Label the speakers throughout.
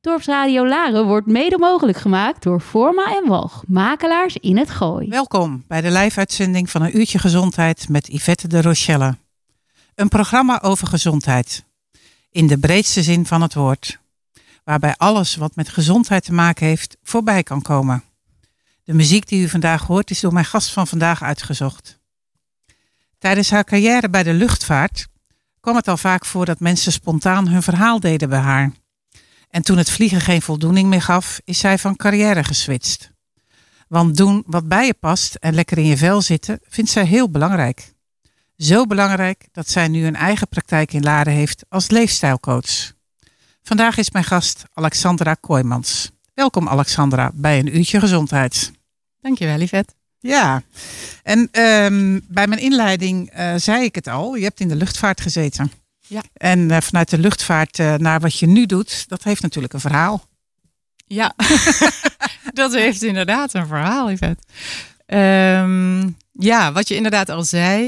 Speaker 1: Dorpsradio Laren wordt mede mogelijk gemaakt door Forma en Walg, makelaars in het Gooi.
Speaker 2: Welkom bij de live-uitzending van een uurtje gezondheid met Yvette de Rochelle. Een programma over gezondheid. In de breedste zin van het woord. Waarbij alles wat met gezondheid te maken heeft voorbij kan komen. De muziek die u vandaag hoort is door mijn gast van vandaag uitgezocht. Tijdens haar carrière bij de luchtvaart kwam het al vaak voor dat mensen spontaan hun verhaal deden bij haar. En toen het vliegen geen voldoening meer gaf, is zij van carrière geswitcht. Want doen wat bij je past en lekker in je vel zitten, vindt zij heel belangrijk. Zo belangrijk dat zij nu een eigen praktijk in Laren heeft als leefstijlcoach. Vandaag is mijn gast Alexandra Kooijmans. Welkom Alexandra bij een uurtje gezondheid.
Speaker 3: Dankjewel, Yvette.
Speaker 2: Ja, en ehm, bij mijn inleiding uh, zei ik het al, je hebt in de luchtvaart gezeten.
Speaker 3: Ja.
Speaker 2: En uh, vanuit de luchtvaart uh, naar wat je nu doet, dat heeft natuurlijk een verhaal.
Speaker 3: Ja, dat heeft inderdaad een verhaal, Yvette. Um, ja, wat je inderdaad al zei,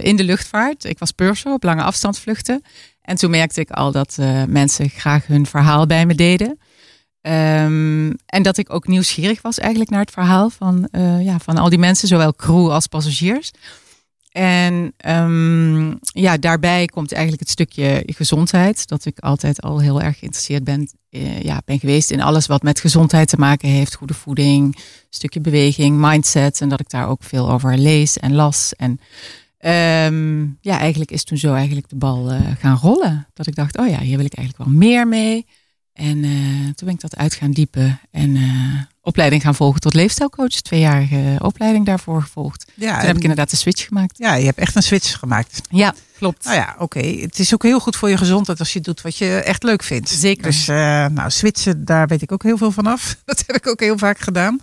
Speaker 3: in de luchtvaart. Ik was purser op lange afstandsvluchten. En toen merkte ik al dat mensen graag hun verhaal bij me deden. Um, en dat ik ook nieuwsgierig was eigenlijk naar het verhaal van, ja, van al die mensen, zowel crew als passagiers. En um, ja, daarbij komt eigenlijk het stukje gezondheid. Dat ik altijd al heel erg geïnteresseerd ben, uh, ja, ben geweest in alles wat met gezondheid te maken heeft. Goede voeding, stukje beweging, mindset. En dat ik daar ook veel over lees en las. En um, ja, eigenlijk is toen zo eigenlijk de bal uh, gaan rollen. Dat ik dacht, oh ja, hier wil ik eigenlijk wel meer mee. En uh, toen ben ik dat uit gaan diepen en opleiding gaan volgen tot leefstijlcoach. Tweejarige opleiding daarvoor gevolgd. Ja, toen en, heb ik inderdaad de switch gemaakt.
Speaker 2: Ja, je hebt echt een switch gemaakt.
Speaker 3: Ja, klopt.
Speaker 2: Nou ja, oké. Okay. Het is ook heel goed voor je gezondheid als je doet wat je echt leuk vindt.
Speaker 3: Zeker.
Speaker 2: Dus uh, nou, switchen, daar weet ik ook heel veel van af. Dat heb ik ook heel vaak gedaan.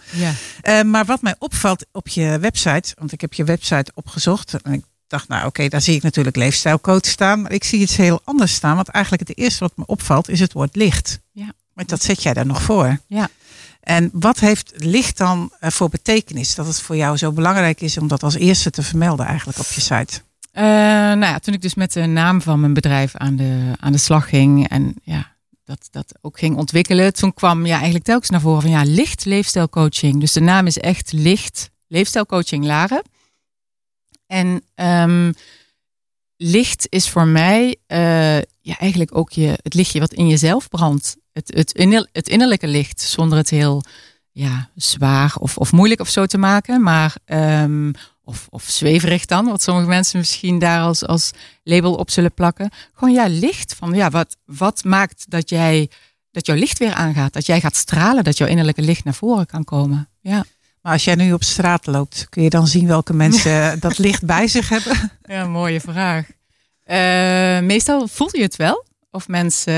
Speaker 3: Ja.
Speaker 2: maar wat mij opvalt op je website, want ik heb je website opgezocht. En ik dacht, nou oké, okay, daar zie ik natuurlijk leefstijlcoach staan. Maar ik zie iets heel anders staan. Want eigenlijk het eerste wat me opvalt is het woord licht.
Speaker 3: Ja.
Speaker 2: Maar dat zet jij daar nog voor.
Speaker 3: Ja.
Speaker 2: En wat heeft licht dan voor betekenis? Dat het voor jou zo belangrijk is om dat als eerste te vermelden eigenlijk op je site.
Speaker 3: Uh, nou ja, toen ik dus met de naam van mijn bedrijf aan de, aan de slag ging. En ja, dat, dat ook ging ontwikkelen. Toen kwam ja, eigenlijk telkens naar voren van ja, licht leefstijlcoaching. Dus de naam is echt licht leefstijlcoaching Laren. En um, licht is voor mij uh, ja, eigenlijk ook je, het lichtje wat in jezelf brandt. Het, het, inner, het innerlijke licht, zonder het heel ja, zwaar of, of moeilijk of zo te maken. Maar, um, of, of zweverig dan, wat sommige mensen misschien daar als, als label op zullen plakken. Gewoon ja, licht. Van, ja, wat, wat maakt dat, jij, dat jouw licht weer aangaat? Dat jij gaat stralen, dat jouw innerlijke licht naar voren kan komen. Ja.
Speaker 2: Maar als jij nu op straat loopt, kun je dan zien welke mensen dat licht bij zich hebben?
Speaker 3: Ja, mooie vraag. Uh, meestal voel je het wel. Of mensen,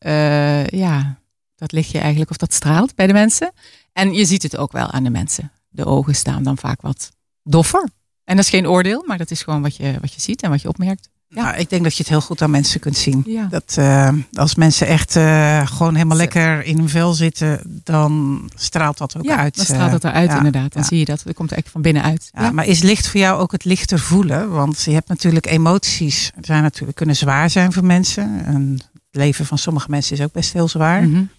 Speaker 3: uh, ja, dat lichtje eigenlijk, of dat straalt bij de mensen. En je ziet het ook wel aan de mensen. De ogen staan dan vaak wat doffer. En dat is geen oordeel, maar dat is gewoon wat je, wat je ziet en wat je opmerkt.
Speaker 2: Ja. Nou, ik denk dat je het heel goed aan mensen kunt zien.
Speaker 3: Ja.
Speaker 2: Dat uh, als mensen echt uh, gewoon helemaal lekker in hun vel zitten, dan straalt dat ook
Speaker 3: ja,
Speaker 2: uit.
Speaker 3: Dan straalt dat eruit, inderdaad. Dan zie je dat. Dat komt echt van binnenuit.
Speaker 2: Ja, Maar is licht voor jou ook het lichter voelen? Want je hebt natuurlijk emoties. zijn natuurlijk, kunnen zwaar zijn voor mensen. En het leven van sommige mensen is ook best heel zwaar.
Speaker 3: Mm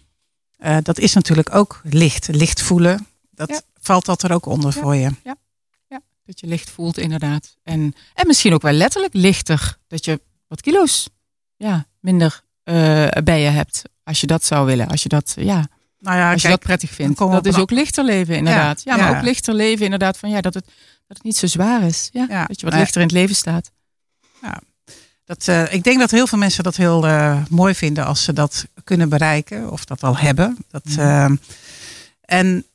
Speaker 2: -hmm. dat is natuurlijk ook licht. Licht voelen. Dat valt dat er ook onder voor je.
Speaker 3: Ja. Dat je licht voelt, inderdaad. En, en misschien ook wel letterlijk lichter. Dat je wat kilo's ja, minder uh, bij je hebt. Als je dat zou willen. Als je dat, ja,
Speaker 2: nou ja,
Speaker 3: als
Speaker 2: kijk,
Speaker 3: je dat prettig vindt. Dat is ook lichter leven, inderdaad. Ja, ja maar ja. ook lichter leven, inderdaad. Van ja, dat het, dat het niet zo zwaar is. Ja. Dat je wat lichter in het leven staat.
Speaker 2: Ja. Dat, uh, ik denk dat heel veel mensen dat heel uh, mooi vinden als ze dat kunnen bereiken. Of dat al hebben. Dat, en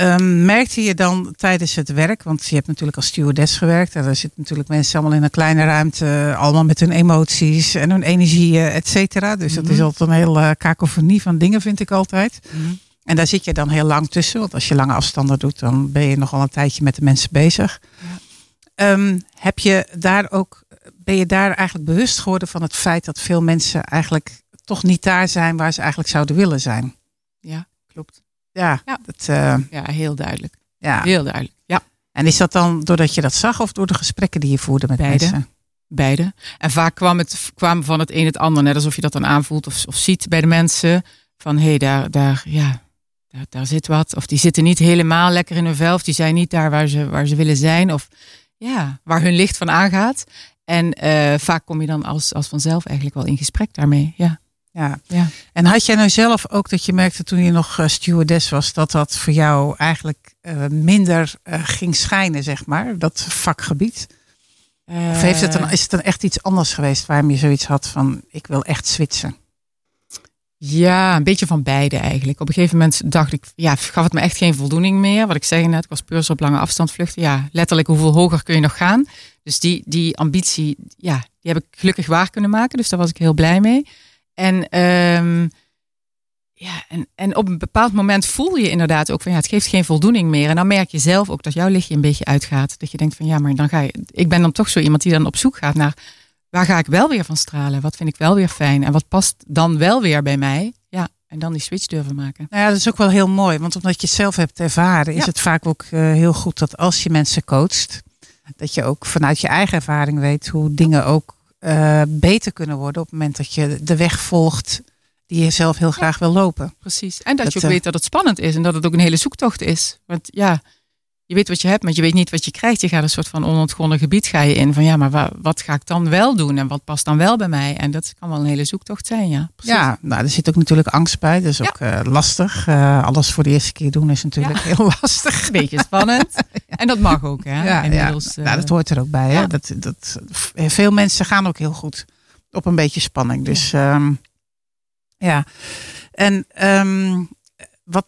Speaker 2: Um, merkte je dan tijdens het werk, want je hebt natuurlijk als stewardess gewerkt. En er zitten natuurlijk mensen allemaal in een kleine ruimte, allemaal met hun emoties en hun energieën, et cetera. Dus mm -hmm. dat is altijd een hele uh, kakofonie van dingen, vind ik altijd.
Speaker 3: Mm -hmm.
Speaker 2: En daar zit je dan heel lang tussen, want als je lange afstanden doet, dan ben je nogal een tijdje met de mensen bezig.
Speaker 3: Ja.
Speaker 2: Um, heb je daar ook, ben je daar eigenlijk bewust geworden van het feit dat veel mensen eigenlijk toch niet daar zijn waar ze eigenlijk zouden willen zijn?
Speaker 3: Ja, klopt.
Speaker 2: Ja,
Speaker 3: ja.
Speaker 2: Dat, uh,
Speaker 3: ja heel duidelijk.
Speaker 2: Ja.
Speaker 3: Heel duidelijk, ja.
Speaker 2: En is dat dan doordat je dat zag of door de gesprekken die je voerde met
Speaker 3: Beide.
Speaker 2: mensen?
Speaker 3: beide. En vaak kwam het kwam van het een het ander, net alsof je dat dan aanvoelt of, of ziet bij de mensen. Van hé, hey, daar, daar, ja, daar, daar zit wat. Of die zitten niet helemaal lekker in hun vel. Of die zijn niet daar waar ze, waar ze willen zijn. Of ja, waar hun licht van aangaat. En eh, vaak kom je dan als, als vanzelf eigenlijk wel in gesprek daarmee. Ja.
Speaker 2: Ja.
Speaker 3: Ja.
Speaker 2: En had jij nou zelf ook dat je merkte toen je nog eh, stewardess was, dat dat voor jou eigenlijk eh, minder eh, ging schijnen, zeg maar, dat vakgebied? Of heeft het dan, is het dan echt iets anders geweest waarom je zoiets had van, ik wil echt switchen?
Speaker 3: Ja, een beetje van beide eigenlijk. Op een gegeven moment dacht ik, ja, gaf het me echt geen voldoening meer. Wat ik zei net, ik was puur op lange afstand vluchten. Ja, letterlijk hoeveel hoger kun je nog gaan? Dus die, die ambitie, ja, die heb ik gelukkig waar kunnen maken. Dus daar was ik heel blij mee. En, ehm, ja, en, en op een bepaald moment voel je inderdaad ook van ja, het geeft geen voldoening meer. En dan merk je zelf ook dat jouw lichtje een beetje uitgaat. Dat je denkt van ja, maar dan ga je. Ik ben dan toch zo iemand die dan op zoek gaat naar waar ga ik wel weer van stralen? Wat vind ik wel weer fijn? En wat past dan wel weer bij mij? Ja, en dan die switch durven maken.
Speaker 2: Nou ja, dat is ook wel heel mooi, want omdat je het zelf hebt ervaren, is het vaak ook eh, heel goed dat als je mensen coacht, dat je ook vanuit je eigen ervaring weet hoe dingen ook eh, beter kunnen worden op het moment dat je de weg volgt die je zelf heel graag wil lopen.
Speaker 3: Precies. En dat,
Speaker 2: Dat,
Speaker 3: je ook
Speaker 2: eh,
Speaker 3: weet dat het spannend is en dat het ook een hele zoektocht is. Want ja, je weet wat je hebt, maar je weet niet wat je krijgt. Je gaat een soort van onontgonnen gebied ga je in. Van ja, maar wa- wat ga ik dan wel doen en wat past dan wel bij mij? En dat kan wel een hele zoektocht zijn, ja. Precies.
Speaker 2: Ja, nou, er zit ook natuurlijk angst bij, dus ook eh, lastig. Eh, alles voor de eerste keer doen is natuurlijk heel lastig.
Speaker 3: Een beetje spannend. En dat mag ook, hè?
Speaker 2: Ja,
Speaker 3: Inmiddels,
Speaker 2: ja.
Speaker 3: eh,
Speaker 2: Nou, dat hoort er ook bij. Hè? Dat, dat, veel mensen gaan ook heel goed op een beetje spanning. Dus ehm, ja. En ehm, wat,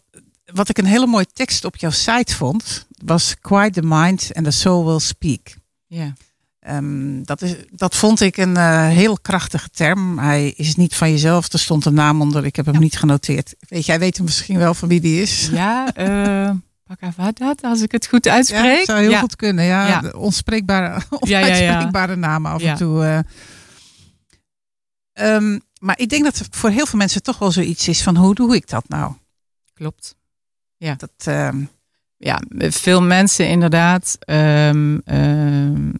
Speaker 2: wat ik een hele mooie tekst op jouw site vond, was Quiet the mind and the soul will speak.
Speaker 3: ja.
Speaker 2: Ehm, dat, is, dat vond ik een eh, heel krachtige term. Hij is niet van jezelf. Er stond een naam onder. Ik heb hem niet genoteerd. Weet jij weet hem misschien wel van wie die is.
Speaker 3: Ja, Bhagavadat, als ik het goed uitspreek.
Speaker 2: Ja, zou heel
Speaker 3: Ja.
Speaker 2: goed kunnen. Ja, de onspreekbare,
Speaker 3: ja.
Speaker 2: onuitspreekbare namen af en toe. eh. Ehm, maar ik denk dat voor heel veel mensen toch wel zoiets is van hoe doe ik dat nou?
Speaker 3: Klopt.
Speaker 2: Dat, ehm,
Speaker 3: ja, veel mensen inderdaad, ehm, ehm,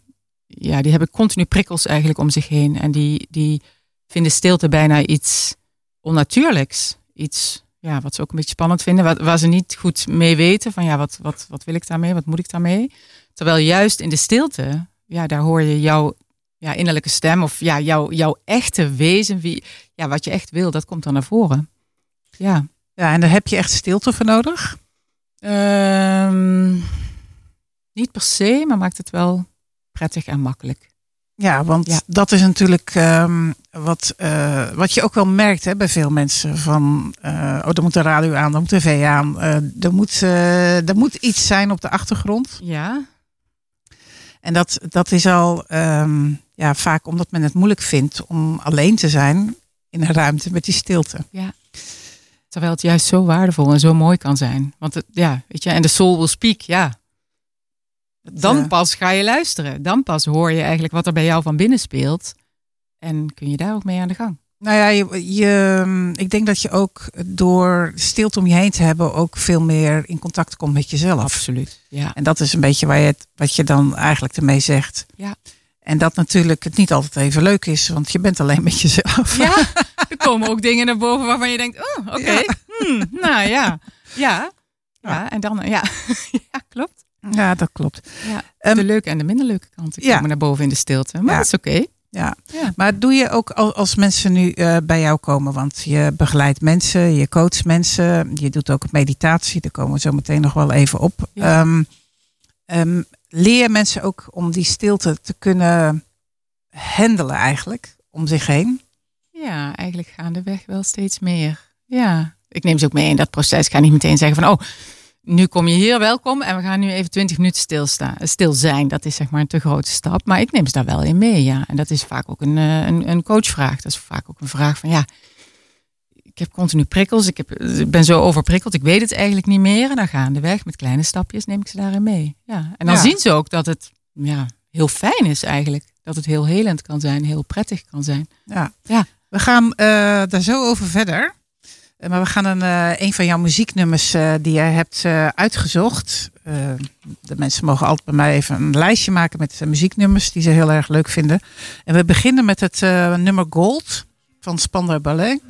Speaker 3: ja, die hebben continu prikkels eigenlijk om zich heen. En die, die vinden stilte bijna iets onnatuurlijks. Iets ja, wat ze ook een beetje spannend vinden, waar, waar ze niet goed mee weten. Van ja, wat, wat, wat wil ik daarmee? Wat moet ik daarmee? Terwijl juist in de stilte, ja, daar hoor je jouw ja, innerlijke stem of ja, jouw, jouw echte wezen, wie, ja, wat je echt wil, dat komt dan naar voren. Ja.
Speaker 2: Ja, en daar heb je echt stilte voor nodig.
Speaker 3: Ehm, niet per se, maar maakt het wel prettig en makkelijk.
Speaker 2: Ja, want
Speaker 3: Ja.
Speaker 2: dat is natuurlijk ehm, wat, eh, wat je ook wel merkt hè, bij veel mensen. Van, eh, oh, er moet de radio aan, er moet tv aan. eh, er, moet, eh, er moet iets zijn op de achtergrond.
Speaker 3: Ja,
Speaker 2: En dat, dat is al ehm, ja, vaak omdat men het moeilijk vindt om alleen te zijn in een ruimte met die stilte.
Speaker 3: Terwijl het juist zo waardevol en zo mooi kan zijn. Want het, ja, weet je, en de soul will speak, ja. Dan pas ga je luisteren. Dan pas hoor je eigenlijk wat er bij jou van binnen speelt. En kun je daar ook mee aan de gang.
Speaker 2: Nou ja, je, je, ik denk dat je ook door stilte om je heen te hebben ook veel meer in contact komt met jezelf.
Speaker 3: Absoluut. Ja.
Speaker 2: En dat is een beetje waar je het, wat je dan eigenlijk ermee zegt.
Speaker 3: Ja.
Speaker 2: En dat natuurlijk het niet altijd even leuk is, want je bent alleen met jezelf.
Speaker 3: ja, er komen ook dingen naar boven waarvan je denkt, oh, oké.
Speaker 2: Ja.
Speaker 3: hmm, nou ja. Ja.
Speaker 2: Ja.
Speaker 3: En dan, ja. ja, klopt.
Speaker 2: Ja, dat klopt.
Speaker 3: Ja,
Speaker 2: Ehm,
Speaker 3: de leuke en de minder leuke kanten
Speaker 2: ja.
Speaker 3: komen naar boven in de stilte. Maar
Speaker 2: Ja.
Speaker 3: dat is oké.
Speaker 2: Ja.
Speaker 3: Ja.
Speaker 2: Maar doe je ook al- als mensen nu eh, bij jou komen, want je begeleidt mensen, je coacht mensen, je doet ook meditatie, daar komen we zo meteen nog wel even op. Ehm, ehm, leer mensen ook om die stilte te kunnen handelen eigenlijk om zich heen?
Speaker 3: Ja, eigenlijk gaandeweg wel steeds meer. Ja, ik neem ze ook mee in dat proces. Ik ga niet meteen zeggen van, oh, nu kom je hier, welkom. En we gaan nu even twintig minuten stilstaan, stil zijn. Dat is zeg maar een te grote stap. Maar ik neem ze daar wel in mee, ja. En dat is vaak ook een, eh, een, een coachvraag. Dat is vaak ook een vraag van, ja, ik heb continu prikkels. Ik, heb, ik ben zo overprikkeld. Ik weet het eigenlijk niet meer. En dan gaandeweg met kleine stapjes neem ik ze daarin mee. Ja. En dan
Speaker 2: Ja.
Speaker 3: zien ze ook dat het ja, heel fijn is eigenlijk. Dat het heel helend kan zijn, heel prettig kan zijn.
Speaker 2: Ja.
Speaker 3: Ja.
Speaker 2: We gaan eh, daar zo over verder. Eh, maar we gaan een, eh, een van jouw muzieknummers die jij hebt uitgezocht. De mensen mogen altijd bij mij even een lijstje maken met muzieknummers die ze heel erg leuk vinden. En we beginnen met het nummer Gold van Spandau Ballet.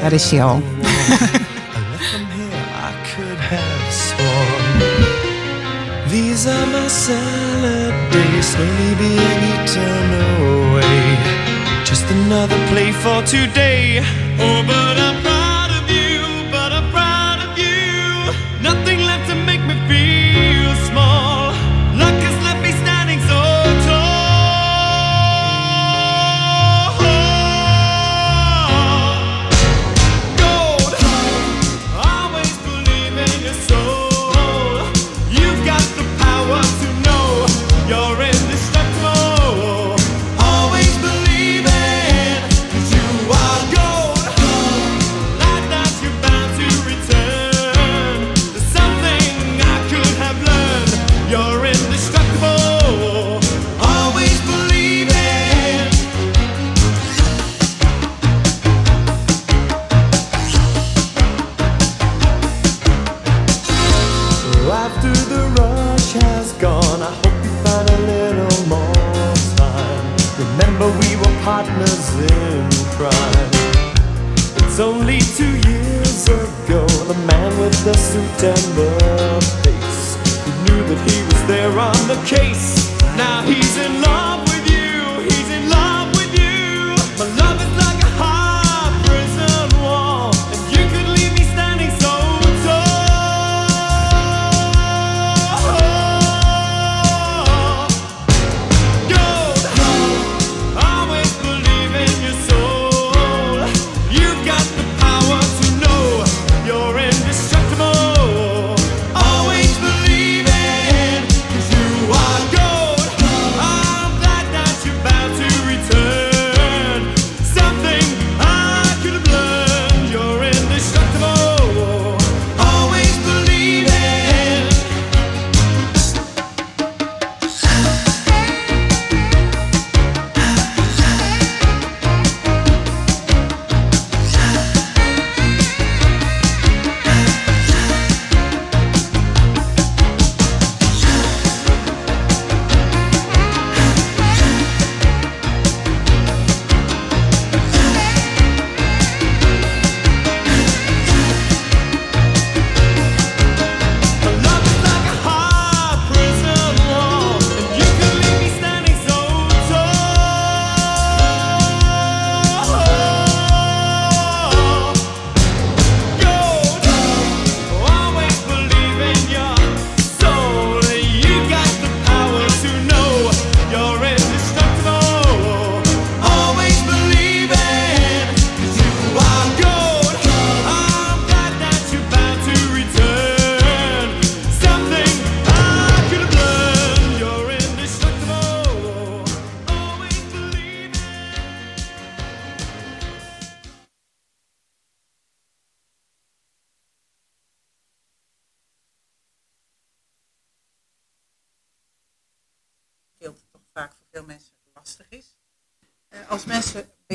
Speaker 2: Daar is hij al.
Speaker 4: These are my away. Just another play for today. Oh, but I'm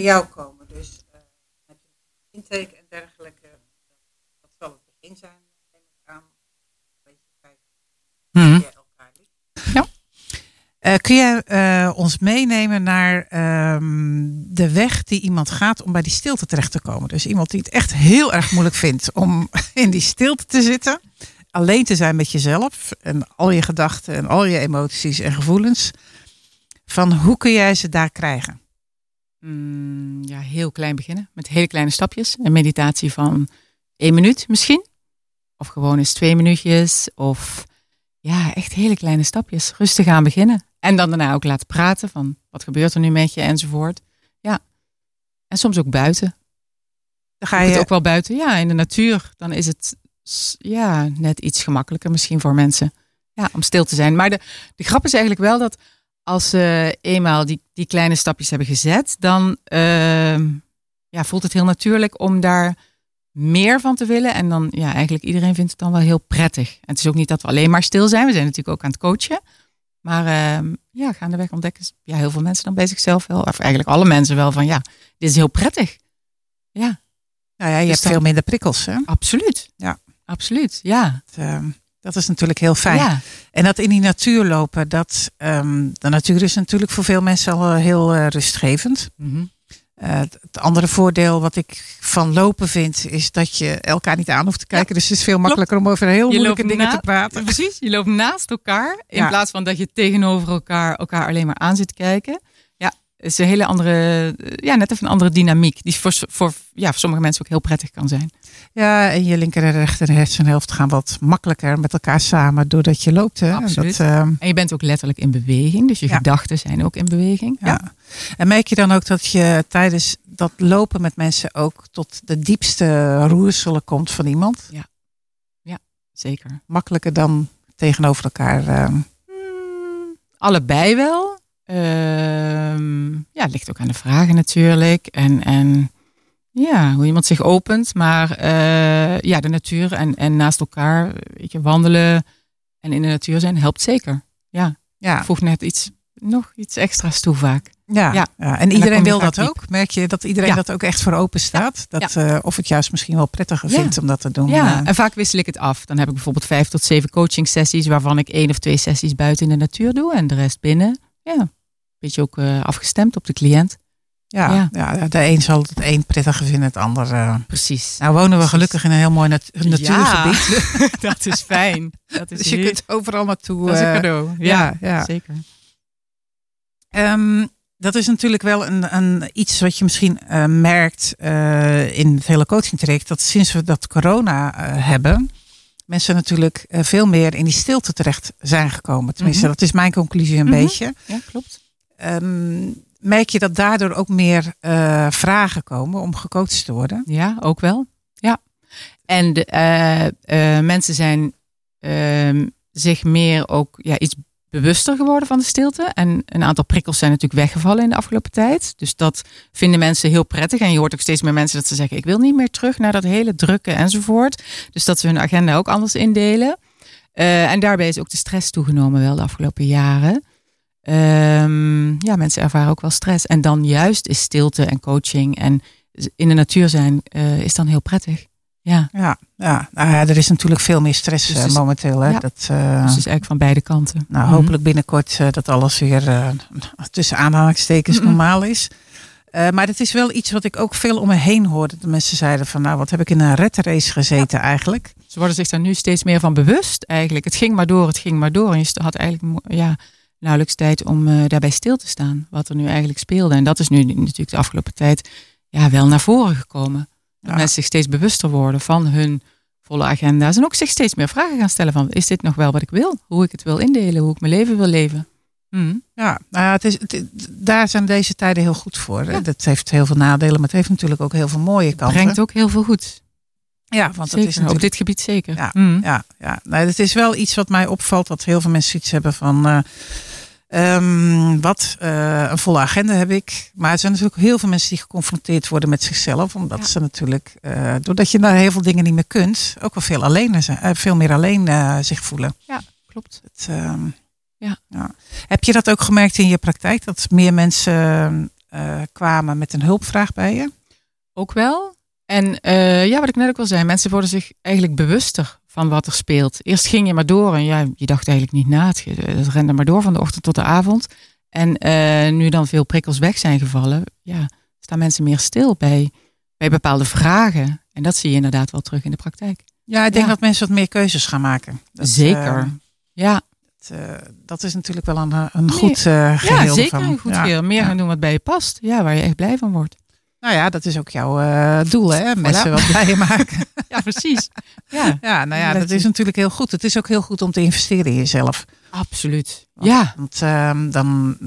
Speaker 2: jou komen, dus eh, met intake en dergelijke, dat zal het begin zijn, aan. Een beetje kijken je elkaar.
Speaker 3: Ja.
Speaker 2: Eh, kun jij eh, ons meenemen naar ehm, de weg die iemand gaat om bij die stilte terecht te komen? Dus iemand die het echt heel erg moeilijk vindt om in die stilte te zitten, alleen te zijn met jezelf en al je gedachten en al je emoties en gevoelens. Van hoe kun jij ze daar krijgen?
Speaker 3: Mm, ja, heel klein beginnen. Met hele kleine stapjes. Een meditatie van één minuut misschien. Of gewoon eens twee minuutjes. Of ja, echt hele kleine stapjes. Rustig aan beginnen. En dan daarna ook laten praten van wat gebeurt er nu met je enzovoort. Ja. En soms ook buiten.
Speaker 2: Dan ga je
Speaker 3: het ook wel buiten. Ja, in de natuur. Dan is het ja, net iets gemakkelijker misschien voor mensen. Ja, om stil te zijn. Maar de, de grap is eigenlijk wel dat als ze eenmaal die, die kleine stapjes hebben gezet, dan ehm, ja, voelt het heel natuurlijk om daar meer van te willen. En dan, ja, eigenlijk iedereen vindt het dan wel heel prettig. En het is ook niet dat we alleen maar stil zijn. We zijn natuurlijk ook aan het coachen. Maar ehm, ja, gaandeweg ontdekken ja, heel veel mensen dan bij zichzelf wel, of eigenlijk alle mensen wel, van ja, dit is heel prettig. Ja,
Speaker 2: Nou ja, je
Speaker 3: Dus
Speaker 2: hebt
Speaker 3: dan-
Speaker 2: veel minder prikkels. Hè?
Speaker 3: absoluut.
Speaker 2: Ja.
Speaker 3: Absoluut, ja.
Speaker 2: Dat, eh, dat is natuurlijk heel fijn.
Speaker 3: Ja,
Speaker 2: En dat in die natuur lopen, dat, ehm, de natuur is natuurlijk voor veel mensen al eh, heel eh, rustgevend.
Speaker 3: Mhm.
Speaker 2: Eh, het het andere voordeel wat ik van lopen vind, is dat je elkaar niet aan hoeft te kijken. Dus het is veel makkelijker om over heel moeilijke
Speaker 3: loopt
Speaker 2: dingen te praten.
Speaker 3: Precies, je loopt naast elkaar in
Speaker 2: Ja.
Speaker 3: plaats van dat je tegenover elkaar elkaar alleen maar aan zit te kijken. Ja, het is een hele andere, ja, net even een andere dynamiek die voor, voor, ja, voor sommige mensen ook heel prettig kan zijn.
Speaker 2: Ja, en je linker en rechter hersenhelft gaan wat makkelijker met elkaar samen doordat je loopt. Hè?
Speaker 3: Absoluut.
Speaker 2: Dat, ehm,
Speaker 3: En je bent ook letterlijk in beweging, dus je
Speaker 2: Ja.
Speaker 3: gedachten zijn ook in beweging.
Speaker 2: ja. En merk je dan ook dat je tijdens dat lopen met mensen ook tot de diepste roerselen komt van iemand?
Speaker 3: zeker.
Speaker 2: Makkelijker dan tegenover elkaar. ehm.
Speaker 3: Hmm, allebei wel. Ehm, ja, ligt ook aan de vragen natuurlijk. En, en ja, hoe iemand zich opent. Maar eh, ja, de natuur en, en naast elkaar, weet je, wandelen en in de natuur zijn helpt zeker. Ja,
Speaker 2: ja,
Speaker 3: voegt net iets, nog iets extra's toe vaak.
Speaker 2: ja,
Speaker 3: Ja.
Speaker 2: ja. En iedereen wil dat ook. Merk je dat iedereen
Speaker 3: Ja.
Speaker 2: dat ook echt voor open staat? Dat, eh, of het juist misschien wel prettiger vindt om dat te doen.
Speaker 3: Ja,
Speaker 2: eh.
Speaker 3: en vaak wissel ik het af. Dan heb ik bijvoorbeeld vijf tot zeven coaching sessies, waarvan ik één of twee sessies buiten in de natuur doe en de rest binnen. Ja, beetje ook afgestemd op de cliënt.
Speaker 2: Ja,
Speaker 3: Ja.
Speaker 2: ja. de een zal het een prettiger vinden, het ander. eh.
Speaker 3: Precies.
Speaker 2: Nou wonen we gelukkig in een heel mooi nat- natuurgebied.
Speaker 3: dat is fijn. Dat is,
Speaker 2: Dus je kunt overal naartoe.
Speaker 3: dat is een
Speaker 2: eh,
Speaker 3: cadeau.
Speaker 2: ja,
Speaker 3: Ja,
Speaker 2: ja.
Speaker 3: zeker.
Speaker 2: Ehm, dat is natuurlijk wel een, een, iets wat je misschien eh, merkt in het hele coaching traject. Dat sinds we dat corona hebben, mensen natuurlijk veel meer in die stilte terecht zijn gekomen. Tenminste,
Speaker 3: Mhm.
Speaker 2: dat is mijn conclusie een
Speaker 3: Mhm.
Speaker 2: beetje.
Speaker 3: Ja, klopt.
Speaker 2: Ehm, merk je dat daardoor ook meer eh, vragen komen om gecoacht te worden?
Speaker 3: Ja, ook wel. Ja. En de, eh, eh, mensen zijn ehm, zich meer ook ja, iets bewuster geworden van de stilte. En een aantal prikkels zijn natuurlijk weggevallen in de afgelopen tijd. Dus dat vinden mensen heel prettig. En je hoort ook steeds meer mensen dat ze zeggen: Ik wil niet meer terug naar dat hele drukke enzovoort. Dus dat ze hun agenda ook anders indelen. En daarbij is ook de stress toegenomen wel de afgelopen jaren. Ehm, ja, mensen ervaren ook wel stress. En dan juist is stilte en coaching en in de natuur zijn eh, is dan heel prettig. Ja,
Speaker 2: Ja, ja. Nou ja, er is natuurlijk veel meer stress
Speaker 3: Dus
Speaker 2: eh,
Speaker 3: is-
Speaker 2: momenteel. Hè?
Speaker 3: ja.
Speaker 2: Dat,
Speaker 3: dus
Speaker 2: eh,
Speaker 3: het is eigenlijk van beide kanten.
Speaker 2: Nou,
Speaker 3: Mhm.
Speaker 2: hopelijk binnenkort dat alles weer tussen aanhalingstekens normaal is. Maar het is wel iets wat ik ook veel om me heen hoorde. De mensen zeiden van, nou, wat heb ik in een red race gezeten eigenlijk.
Speaker 3: Ze worden zich daar nu steeds meer van bewust eigenlijk. Het ging maar door, het ging maar door. En je had eigenlijk ja, nauwelijks tijd om eh, daarbij stil te staan. Wat er nu eigenlijk speelde. En dat is nu natuurlijk de afgelopen tijd ja, wel naar voren gekomen. Dat
Speaker 2: Ja.
Speaker 3: mensen zich steeds bewuster worden van hun volle agenda's. En ook zich steeds meer vragen gaan stellen van... is dit nog wel wat ik wil? Hoe ik het wil indelen? Hoe ik mijn leven wil leven? Mhm.
Speaker 2: Ja, nou ja, het is, het- daar zijn deze tijden heel goed voor.
Speaker 3: Ja.
Speaker 2: Dat heeft heel veel nadelen, maar het heeft natuurlijk ook heel veel mooie kanten.
Speaker 3: Brengt ook heel veel goed.
Speaker 2: ja, want dat
Speaker 3: Zeker.
Speaker 2: is
Speaker 3: Op
Speaker 2: natuurlijk
Speaker 3: dit gebied zeker.
Speaker 2: Ja.
Speaker 3: Mhm.
Speaker 2: Ja, ja. Nee, het is wel iets wat mij opvalt. Dat heel veel mensen iets hebben van. eh, ehm, wat eh, een volle agenda heb ik. Maar er zijn natuurlijk heel veel mensen die geconfronteerd worden met zichzelf. Omdat
Speaker 3: Ja.
Speaker 2: ze natuurlijk, eh, doordat je naar heel veel dingen niet meer kunt, ook wel veel, alleen zijn, eh, veel meer alleen zich voelen.
Speaker 3: Klopt.
Speaker 2: Het, ehm,
Speaker 3: Ja.
Speaker 2: Heb je dat ook gemerkt in je praktijk? Dat meer mensen kwamen met een hulpvraag bij je?
Speaker 3: Ook wel. En ja, wat ik net ook al zei, mensen worden zich eigenlijk bewuster van wat er speelt. Eerst ging je maar door en ja, je dacht eigenlijk niet na. Het, het rende maar door van de ochtend tot de avond. En eh, nu dan veel prikkels weg zijn gevallen, ja, staan mensen meer stil bij, bij bepaalde vragen. En dat zie je inderdaad wel terug in de praktijk.
Speaker 2: Ja, ik denk
Speaker 3: Ja.
Speaker 2: dat mensen wat meer keuzes gaan maken. Dat,
Speaker 3: Zeker.
Speaker 2: eh,
Speaker 3: Ja,
Speaker 2: Het, eh, dat is natuurlijk wel een, een
Speaker 3: Nee.
Speaker 2: goed eh geheel.
Speaker 3: ja zeker. Een goed
Speaker 2: Ja.
Speaker 3: geheel. Meer
Speaker 2: Ja.
Speaker 3: gaan doen wat bij je past. Ja, waar je echt blij van wordt.
Speaker 2: Nou ja, dat is ook jouw eh, doel, hè? Mensen wat blijer maken.
Speaker 3: Ja, precies. Ja,
Speaker 2: ja, nou ja,
Speaker 3: Dat
Speaker 2: is natuurlijk heel goed. Het is ook heel goed om te investeren in jezelf.
Speaker 3: absoluut. Ja,
Speaker 2: Want ehm, dan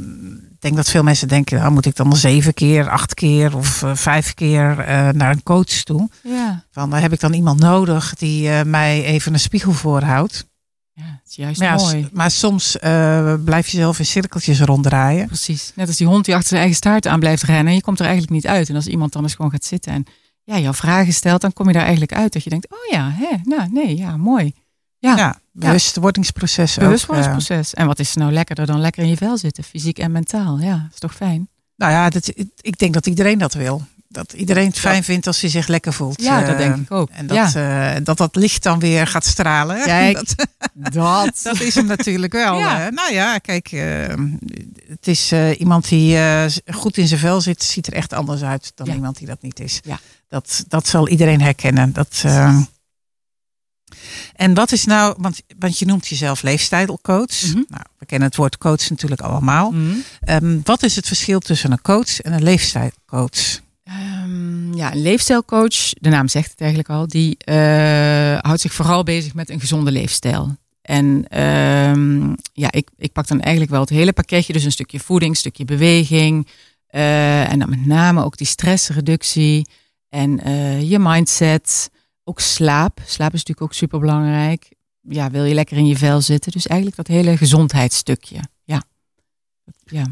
Speaker 2: denk dat veel mensen denken, nou, moet ik dan zeven keer, acht keer of eh, vijf keer eh, naar een coach toe?
Speaker 3: ja.
Speaker 2: Van, dan heb ik dan iemand nodig die mij even een spiegel voorhoudt.
Speaker 3: Ja het is juist
Speaker 2: Maar, ja,
Speaker 3: mooi.
Speaker 2: maar soms eh, blijf je zelf in cirkeltjes ronddraaien.
Speaker 3: Precies. Net als die hond die achter zijn eigen staart aan blijft rennen. En je komt er eigenlijk niet uit. En als iemand dan eens gewoon gaat zitten en ja, jouw vragen stelt, dan kom je daar eigenlijk uit. Dat je denkt, oh ja, hè, nou nee, ja, mooi. Ja,
Speaker 2: Ja, bewustwordingsproces ook,
Speaker 3: bewustwordingsproces. En wat is nou lekkerder dan lekker in je vel zitten, fysiek en mentaal. Ja, is toch fijn?
Speaker 2: Nou ja, dat, ik denk dat iedereen dat wil. Dat iedereen het fijn vindt als hij zich lekker voelt.
Speaker 3: Ja, dat
Speaker 2: Eh,
Speaker 3: denk ik ook.
Speaker 2: En dat,
Speaker 3: Ja.
Speaker 2: eh, dat dat licht dan weer gaat stralen.
Speaker 3: Kijk,
Speaker 2: dat,
Speaker 3: Dat.
Speaker 2: dat is hem natuurlijk wel.
Speaker 3: Ja.
Speaker 2: eh. nou ja, kijk, het is iemand die goed in zijn vel zit, ziet er echt anders uit dan
Speaker 3: Ja.
Speaker 2: iemand die dat niet is.
Speaker 3: Ja.
Speaker 2: Dat, dat zal iedereen herkennen. Dat, en wat is nou, want, want je noemt jezelf leefstijlcoach.
Speaker 3: Mhm.
Speaker 2: Nou, we kennen het woord coach natuurlijk allemaal.
Speaker 3: Mhm.
Speaker 2: Ehm, wat is het verschil tussen een coach en een leefstijlcoach?
Speaker 3: Ehm, ja, een leefstijlcoach, de naam zegt het eigenlijk al, die eh, houdt zich vooral bezig met een gezonde leefstijl. En ehm, ja, ik, ik pak dan eigenlijk wel het hele pakketje, dus een stukje voeding, een stukje beweging. eh, en dan met name ook die stressreductie en eh, je mindset. Ook slaap. Slaap is natuurlijk ook super belangrijk. Ja, wil je lekker in je vel zitten. Dus eigenlijk dat hele gezondheidsstukje. Ja. Ja.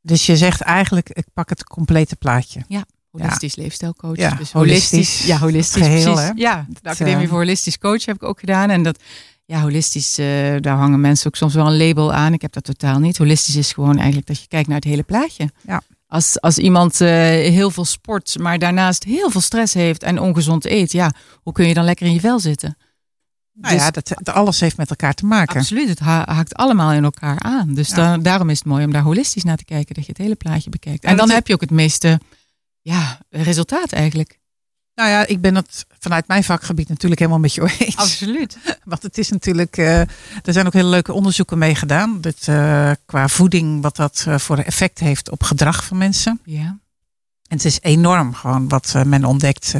Speaker 2: Dus je zegt eigenlijk, ik pak het complete plaatje.
Speaker 3: Holistisch leefstijlcoach.
Speaker 2: Ja,
Speaker 3: dus
Speaker 2: holistisch.
Speaker 3: Ja, holistisch.
Speaker 2: Geheel,
Speaker 3: precies. Ja, de Academie
Speaker 2: eh,
Speaker 3: voor Holistisch Coach heb ik ook gedaan. En dat, ja, holistisch, eh, daar hangen mensen ook soms wel een label aan. Ik heb dat totaal niet. Holistisch is gewoon eigenlijk dat je kijkt naar het hele plaatje.
Speaker 2: Ja.
Speaker 3: Als, als iemand eh, heel veel sport, maar daarnaast heel veel stress heeft en ongezond eet, ja, hoe kun je dan lekker in je vel zitten?
Speaker 2: Nou
Speaker 3: Dus-
Speaker 2: ja, dat, dat alles heeft met elkaar te maken.
Speaker 3: Absoluut, het ha- haakt allemaal in elkaar aan. Dus
Speaker 2: Ja.
Speaker 3: da- daarom is het mooi om daar holistisch naar te kijken, dat je het hele plaatje bekijkt. En dan heb je ook het meeste ja, resultaat eigenlijk.
Speaker 2: Nou ja, ik ben het vanuit mijn vakgebied natuurlijk helemaal met je eens.
Speaker 3: Absoluut.
Speaker 2: Want het is natuurlijk, eh, er zijn ook hele leuke onderzoeken mee gedaan. Dat, eh, qua voeding, wat dat eh, voor effect heeft op gedrag van mensen.
Speaker 3: Ja,
Speaker 2: En het is enorm gewoon wat men ontdekt.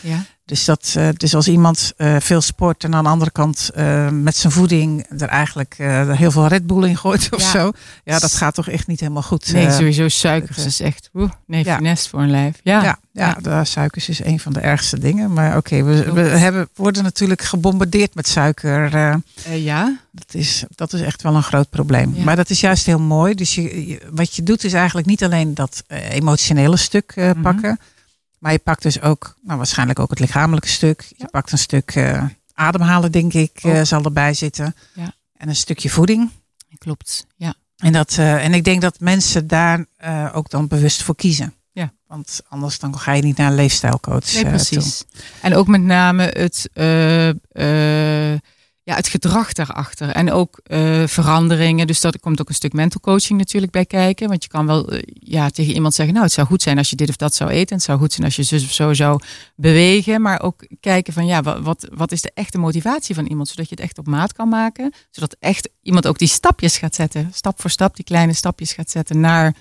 Speaker 3: ja.
Speaker 2: Dus, dat, eh, dus als iemand eh, veel sport en aan de andere kant eh, met zijn voeding er eigenlijk heel veel Red Bull in gooit of
Speaker 3: Ja.
Speaker 2: zo. Ja, dat gaat toch echt niet helemaal goed.
Speaker 3: Nee, sowieso suikers
Speaker 2: het,
Speaker 3: is echt oeh, nee,
Speaker 2: ja.
Speaker 3: voor een lijf. Ja,
Speaker 2: Ja, ja, de suikers is een van de ergste dingen. Maar oké, we, we hebben, worden natuurlijk gebombardeerd met suiker.
Speaker 3: ja.
Speaker 2: dat, is, dat is echt wel een groot probleem.
Speaker 3: Ja.
Speaker 2: Maar dat is juist heel mooi. Dus je, je- wat je doet is eigenlijk niet alleen dat emotionele stuk
Speaker 3: Mhm.
Speaker 2: pakken. Maar je pakt dus ook, nou waarschijnlijk ook het lichamelijke stuk. Je
Speaker 3: Ja.
Speaker 2: pakt een stuk eh, ademhalen, denk ik, eh,
Speaker 3: Ook.
Speaker 2: zal erbij zitten.
Speaker 3: Ja.
Speaker 2: En een stukje voeding.
Speaker 3: klopt. Ja,
Speaker 2: En, dat, eh, en ik denk dat mensen daar ook dan bewust voor kiezen.
Speaker 3: Ja.
Speaker 2: Want anders dan ga je niet naar een leefstijlcoach.
Speaker 3: nee, precies. En ook met name het, eh, eh, ja, het gedrag daarachter. En ook eh, veranderingen. Dus dat komt ook een stuk mental coaching natuurlijk bij kijken. Want je kan wel eh, ja, tegen iemand zeggen, nou het zou goed zijn als je dit of dat zou eten. En het zou goed zijn als je zus of zo zou bewegen. Maar ook kijken van ja, wat, wat is de echte motivatie van iemand. Zodat je het echt op maat kan maken. Zodat echt iemand ook die stapjes gaat zetten. Stap voor stap die kleine stapjes gaat zetten naar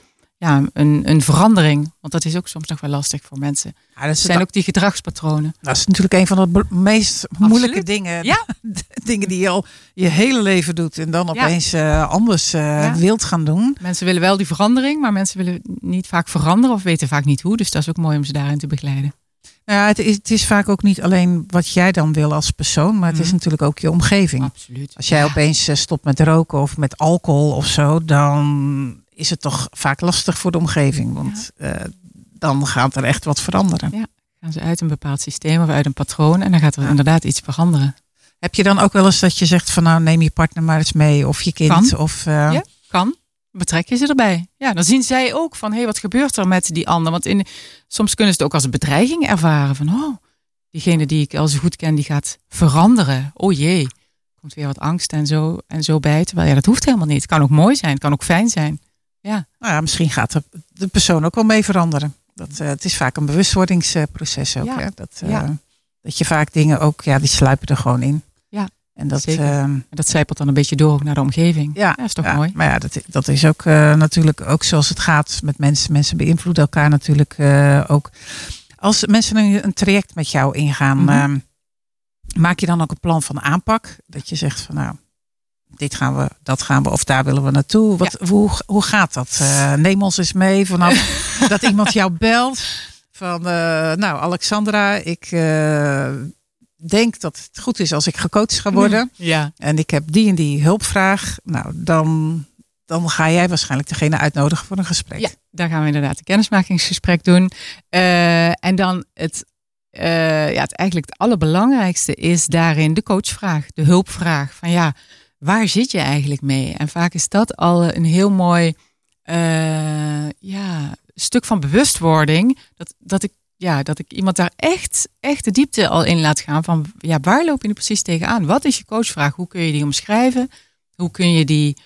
Speaker 3: ja, een, een verandering. Want dat is ook soms nog wel lastig voor mensen.
Speaker 2: Ja, dat,
Speaker 3: Er zijn ook die gedragspatronen.
Speaker 2: dat is natuurlijk een van de meest moeilijke dingen.
Speaker 3: Ja.
Speaker 2: dingen die je al je hele leven doet. En dan opeens eh, anders eh,
Speaker 3: Ja.
Speaker 2: wilt gaan doen.
Speaker 3: Mensen willen wel die verandering, maar mensen willen niet vaak veranderen of weten vaak niet hoe. Dus dat is ook mooi om ze daarin te begeleiden.
Speaker 2: Nou ja, het, is, het is vaak ook niet alleen wat jij dan wil als persoon. Maar het is
Speaker 3: Mhm.
Speaker 2: natuurlijk ook je omgeving.
Speaker 3: Absoluut.
Speaker 2: Als jij opeens eh, stopt met roken of met alcohol of zo, dan is het toch vaak lastig voor de omgeving. Want eh, dan gaat er echt wat veranderen.
Speaker 3: gaan ze uit een bepaald systeem of uit een patroon en dan gaat er
Speaker 2: Ja.
Speaker 3: inderdaad iets veranderen.
Speaker 2: Heb je dan ook wel eens dat je zegt van nou neem je partner maar eens mee of je kind?
Speaker 3: Kan.
Speaker 2: Of, eh,
Speaker 3: Ja. Kan. Betrek je ze erbij. Ja, dan zien zij ook van, hé, hey, wat gebeurt er met die ander? Want in, soms kunnen ze het ook als een bedreiging ervaren. Van, oh, diegene die ik al zo goed ken, die gaat veranderen. Oh jee, komt weer wat angst en zo, en zo bij. Terwijl, ja, dat hoeft helemaal niet. Het kan ook mooi zijn, het kan ook fijn zijn.
Speaker 2: Nou ja, misschien gaat de, de persoon ook wel mee veranderen. Dat, eh, het is vaak een bewustwordingsproces ook.
Speaker 3: Ja.
Speaker 2: Hè? Dat, eh,
Speaker 3: Ja.
Speaker 2: dat je vaak dingen ook, ja, die sluipen er gewoon in.
Speaker 3: Ja,
Speaker 2: En dat,
Speaker 3: En dat zijpelt dan een beetje door ook naar de omgeving.
Speaker 2: Ja,
Speaker 3: dat is toch
Speaker 2: ja,
Speaker 3: mooi?
Speaker 2: Maar ja, dat, dat is ook natuurlijk ook zoals het gaat met mensen. Mensen beïnvloeden elkaar natuurlijk ook. Als mensen een, een traject met jou ingaan,
Speaker 3: Mhm.
Speaker 2: ehm, maak je dan ook een plan van aanpak? Dat je zegt van nou, dit gaan we, dat gaan we of daar willen we naartoe. Wat, hoe, hoe gaat dat? Eh, neem ons eens mee vanaf dat iemand jou belt. Van eh, nou Alexandra, ik eh, denk dat het goed is als ik gecoacht ga worden
Speaker 3: Ja.
Speaker 2: en ik heb die en die hulpvraag, nou dan, dan ga jij waarschijnlijk degene uitnodigen voor een gesprek.
Speaker 3: Ja, daar gaan we inderdaad een kennismakingsgesprek doen. En dan het, ja, het eigenlijk het allerbelangrijkste is daarin de coachvraag, de hulpvraag. Van ja, waar zit je eigenlijk mee? En vaak is dat al een heel mooi eh, ja, stuk van bewustwording. Dat, dat ik ja, dat ik iemand daar echt, echt de diepte al in laat gaan van ja, waar loop je nu precies tegenaan? Wat is je coachvraag? Hoe kun je die omschrijven? Hoe kun je die,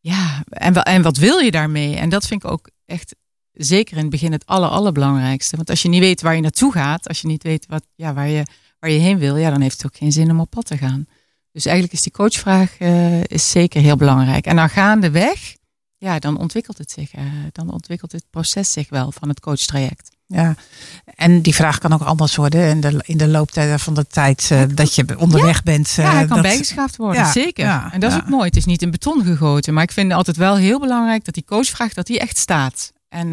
Speaker 3: ja, en, en wat wil je daarmee? En dat vind ik ook echt zeker in het begin het aller, allerbelangrijkste. Want als je niet weet waar je naartoe gaat, als je niet weet wat, ja, waar, je, waar je heen wil, ja, dan heeft het ook geen zin om op pad te gaan. Dus eigenlijk is die coachvraag eh, is zeker heel belangrijk. En dan gaandeweg, ja, dan ontwikkelt het zich. eh, dan ontwikkelt het proces zich wel van het coachtraject.
Speaker 2: Ja, en die vraag kan ook anders worden in de, in de loop van de tijd eh, dat je onderweg bent.
Speaker 3: Ja, hij kan
Speaker 2: dat-
Speaker 3: bijgeschaafd worden,
Speaker 2: ja,
Speaker 3: zeker.
Speaker 2: ja,
Speaker 3: en dat is ook mooi. Het is niet in beton gegoten. Maar ik vind het altijd wel heel belangrijk dat die coachvraag dat die echt staat. En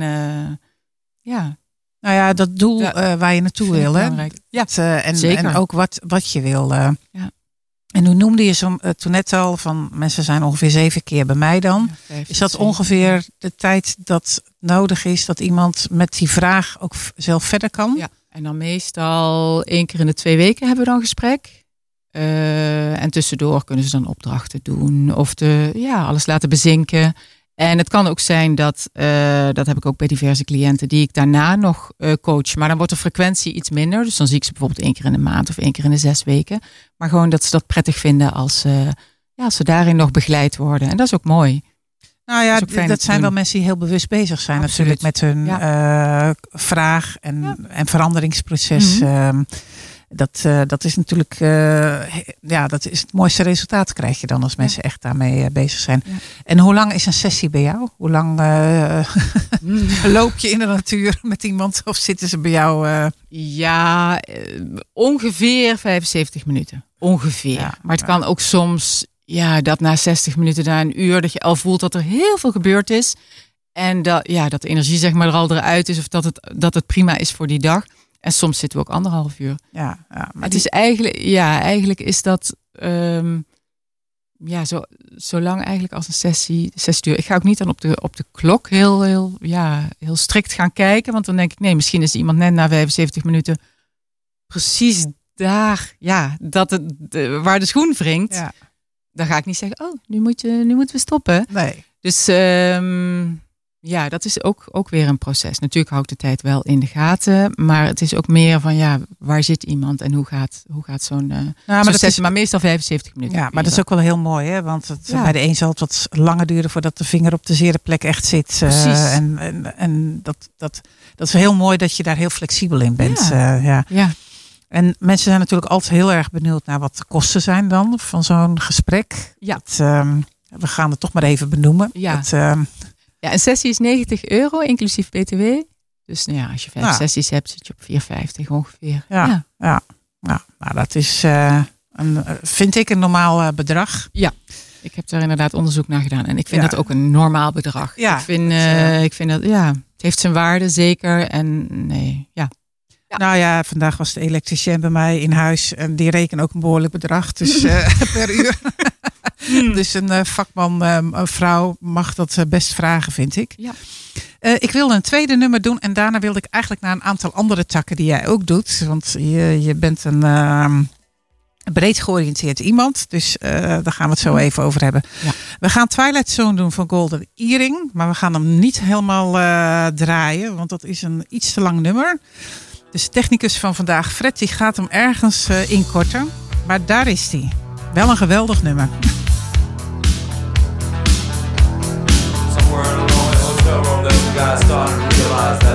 Speaker 3: ja,
Speaker 2: Nou ja, dat doel waar je naartoe wil. Hè?
Speaker 3: Ja,
Speaker 2: Dat, en,
Speaker 3: zeker.
Speaker 2: en ook wat, wat je wil.
Speaker 3: Ja.
Speaker 2: En hoe noemde je zo, eh, toen net al van mensen zijn ongeveer zeven keer bij mij dan. Is dat ongeveer de tijd dat nodig is dat iemand met die vraag ook zelf verder kan?
Speaker 3: Ja, en dan meestal één keer in de twee weken hebben we dan gesprek. Eh, en tussendoor kunnen ze dan opdrachten doen of de, ja, alles laten bezinken. En het kan ook zijn dat, eh, dat heb ik ook bij diverse cliënten, die ik daarna nog eh, coach. Maar dan wordt de frequentie iets minder. Dus dan zie ik ze bijvoorbeeld één keer in de maand of één keer in de zes weken. Maar gewoon dat ze dat prettig vinden als, eh, ja, als ze daarin nog begeleid worden. En dat is ook mooi.
Speaker 2: Nou ja,
Speaker 3: Dat
Speaker 2: zijn wel mensen die heel bewust bezig zijn
Speaker 3: Absoluut.
Speaker 2: natuurlijk met hun vraag en,
Speaker 3: Ja.
Speaker 2: en veranderingsproces. Ehm, dat, eh, dat is natuurlijk eh, ja, dat is het mooiste resultaat krijg je dan als mensen echt daarmee eh, bezig zijn.
Speaker 3: Ja.
Speaker 2: En hoe lang is een sessie bij jou? Hoe lang eh, loop je in de natuur met iemand of zitten ze bij jou?
Speaker 3: Ja, ongeveer 75 minuten. Ongeveer.
Speaker 2: Ja,
Speaker 3: maar het kan ook soms, ja, dat na 60 minuten, na een uur, dat je al voelt dat er heel veel gebeurd is. En dat, ja, dat de energie zeg maar er al eruit is of dat het, dat het prima is voor die dag. En soms zitten we ook anderhalf uur.
Speaker 2: ja, ja, maar
Speaker 3: het
Speaker 2: die-
Speaker 3: is eigenlijk, ja, eigenlijk is dat, ehm, ja, zo, zo lang eigenlijk als een sessie, zes uur. Ik ga ook niet dan op de, op de klok heel, heel, ja, heel strikt gaan kijken. Want dan denk ik, nee, misschien is iemand net na 75 minuten precies daar, ja, dat het, de- waar de schoen wringt.
Speaker 2: ja,
Speaker 3: Dan ga ik niet zeggen, oh, nu, moet je, nu moeten we stoppen.
Speaker 2: nee.
Speaker 3: Dus ehm, ja, dat is ook, ook weer een proces. Natuurlijk hou ik de tijd wel in de gaten. Maar het is ook meer van, ja, waar zit iemand en hoe gaat, hoe gaat zo'n eh
Speaker 2: Nou, maar dat is,
Speaker 3: Maar meestal 75 minuten.
Speaker 2: ja, maar dat is ook wel heel mooi, hè? Want het,
Speaker 3: Ja.
Speaker 2: bij de een zal het wat langer duren voordat de vinger op de zere plek echt zit. eh,
Speaker 3: Precies.
Speaker 2: en en, en dat, dat, dat is heel mooi dat je daar heel flexibel in bent.
Speaker 3: Ja.
Speaker 2: eh, ja.
Speaker 3: Ja,
Speaker 2: En mensen zijn natuurlijk altijd heel erg benieuwd naar wat de kosten zijn dan van zo'n gesprek.
Speaker 3: Ja.
Speaker 2: Ehm, we gaan het toch maar even benoemen.
Speaker 3: Ja.
Speaker 2: Ehm,
Speaker 3: ja, een sessie is 90 euro, inclusief btw. Dus nou ja, als je vijf
Speaker 2: Ja.
Speaker 3: sessies hebt, zit je op 4,50 ongeveer.
Speaker 2: Ja. ja, nou, dat is, eh, een, vind ik, een normaal eh, bedrag.
Speaker 3: Ik heb daar inderdaad onderzoek naar gedaan. En ik vind
Speaker 2: Ja.
Speaker 3: dat ook een normaal bedrag.
Speaker 2: Ja,
Speaker 3: ik, vind, eh, ik vind dat, ja, het heeft zijn waarde, zeker. En nee, ja. Ja.
Speaker 2: Nou ja, vandaag was de elektricien bij mij in huis en die rekenen ook een behoorlijk bedrag dus, per uur. Dus een eh, vakman, eh, een vrouw, mag dat eh, best vragen, vind ik.
Speaker 3: Ja.
Speaker 2: Eh, ik wilde een tweede nummer doen en daarna wilde ik eigenlijk naar een aantal andere takken die jij ook doet. Want je, je bent een ehm, breed georiënteerd iemand, dus daar gaan we het zo even over hebben.
Speaker 3: Ja.
Speaker 2: We gaan Twilight Zone doen van Golden Earring, maar we gaan hem niet helemaal draaien, want dat is een iets te lang nummer. Dus de technicus van vandaag, Fred, die gaat hem ergens inkorten. Maar daar is hij. Wel een geweldig nummer.
Speaker 5: Realize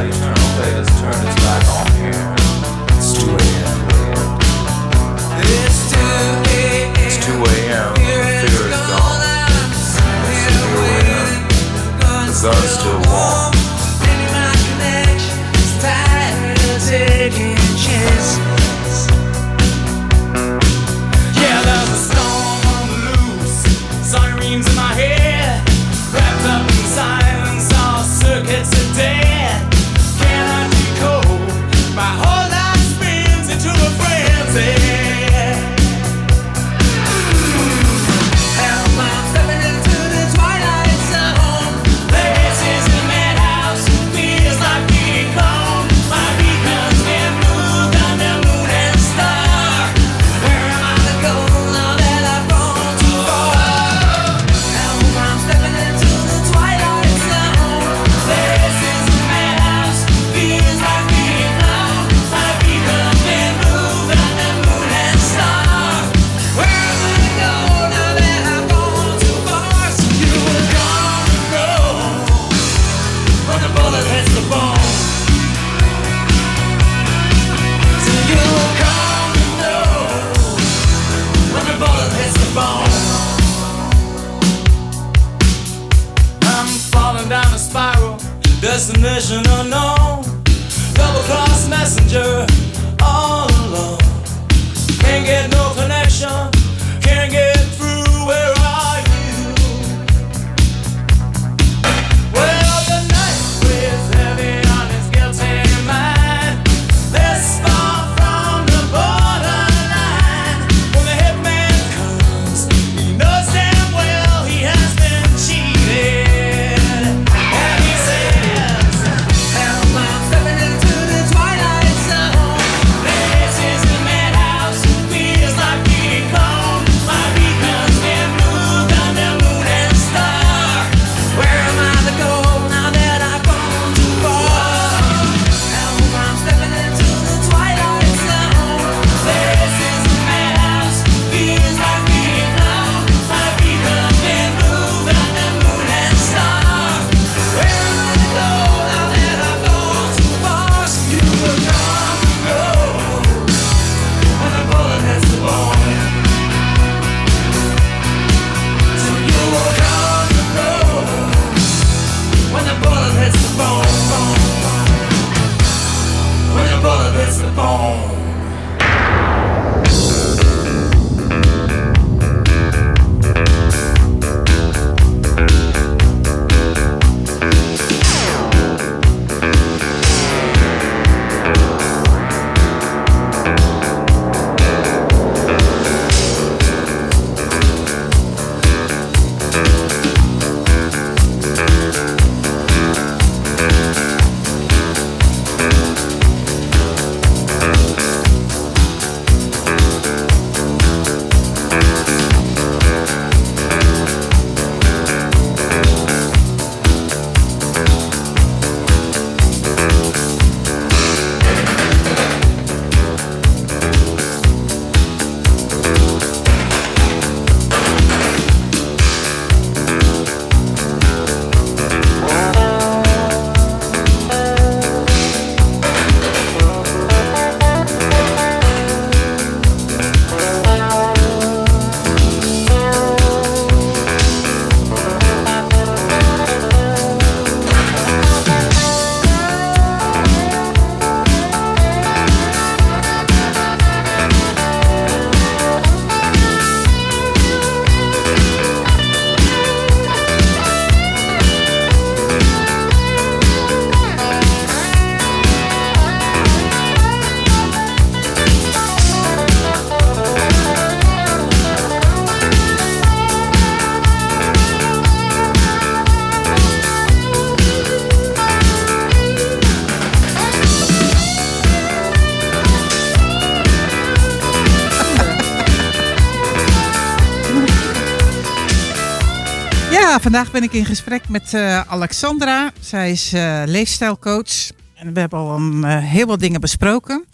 Speaker 2: vandaag ben ik in gesprek met eh, Alexandra. Zij is eh, leefstijlcoach. En we hebben al een, eh, heel wat dingen besproken.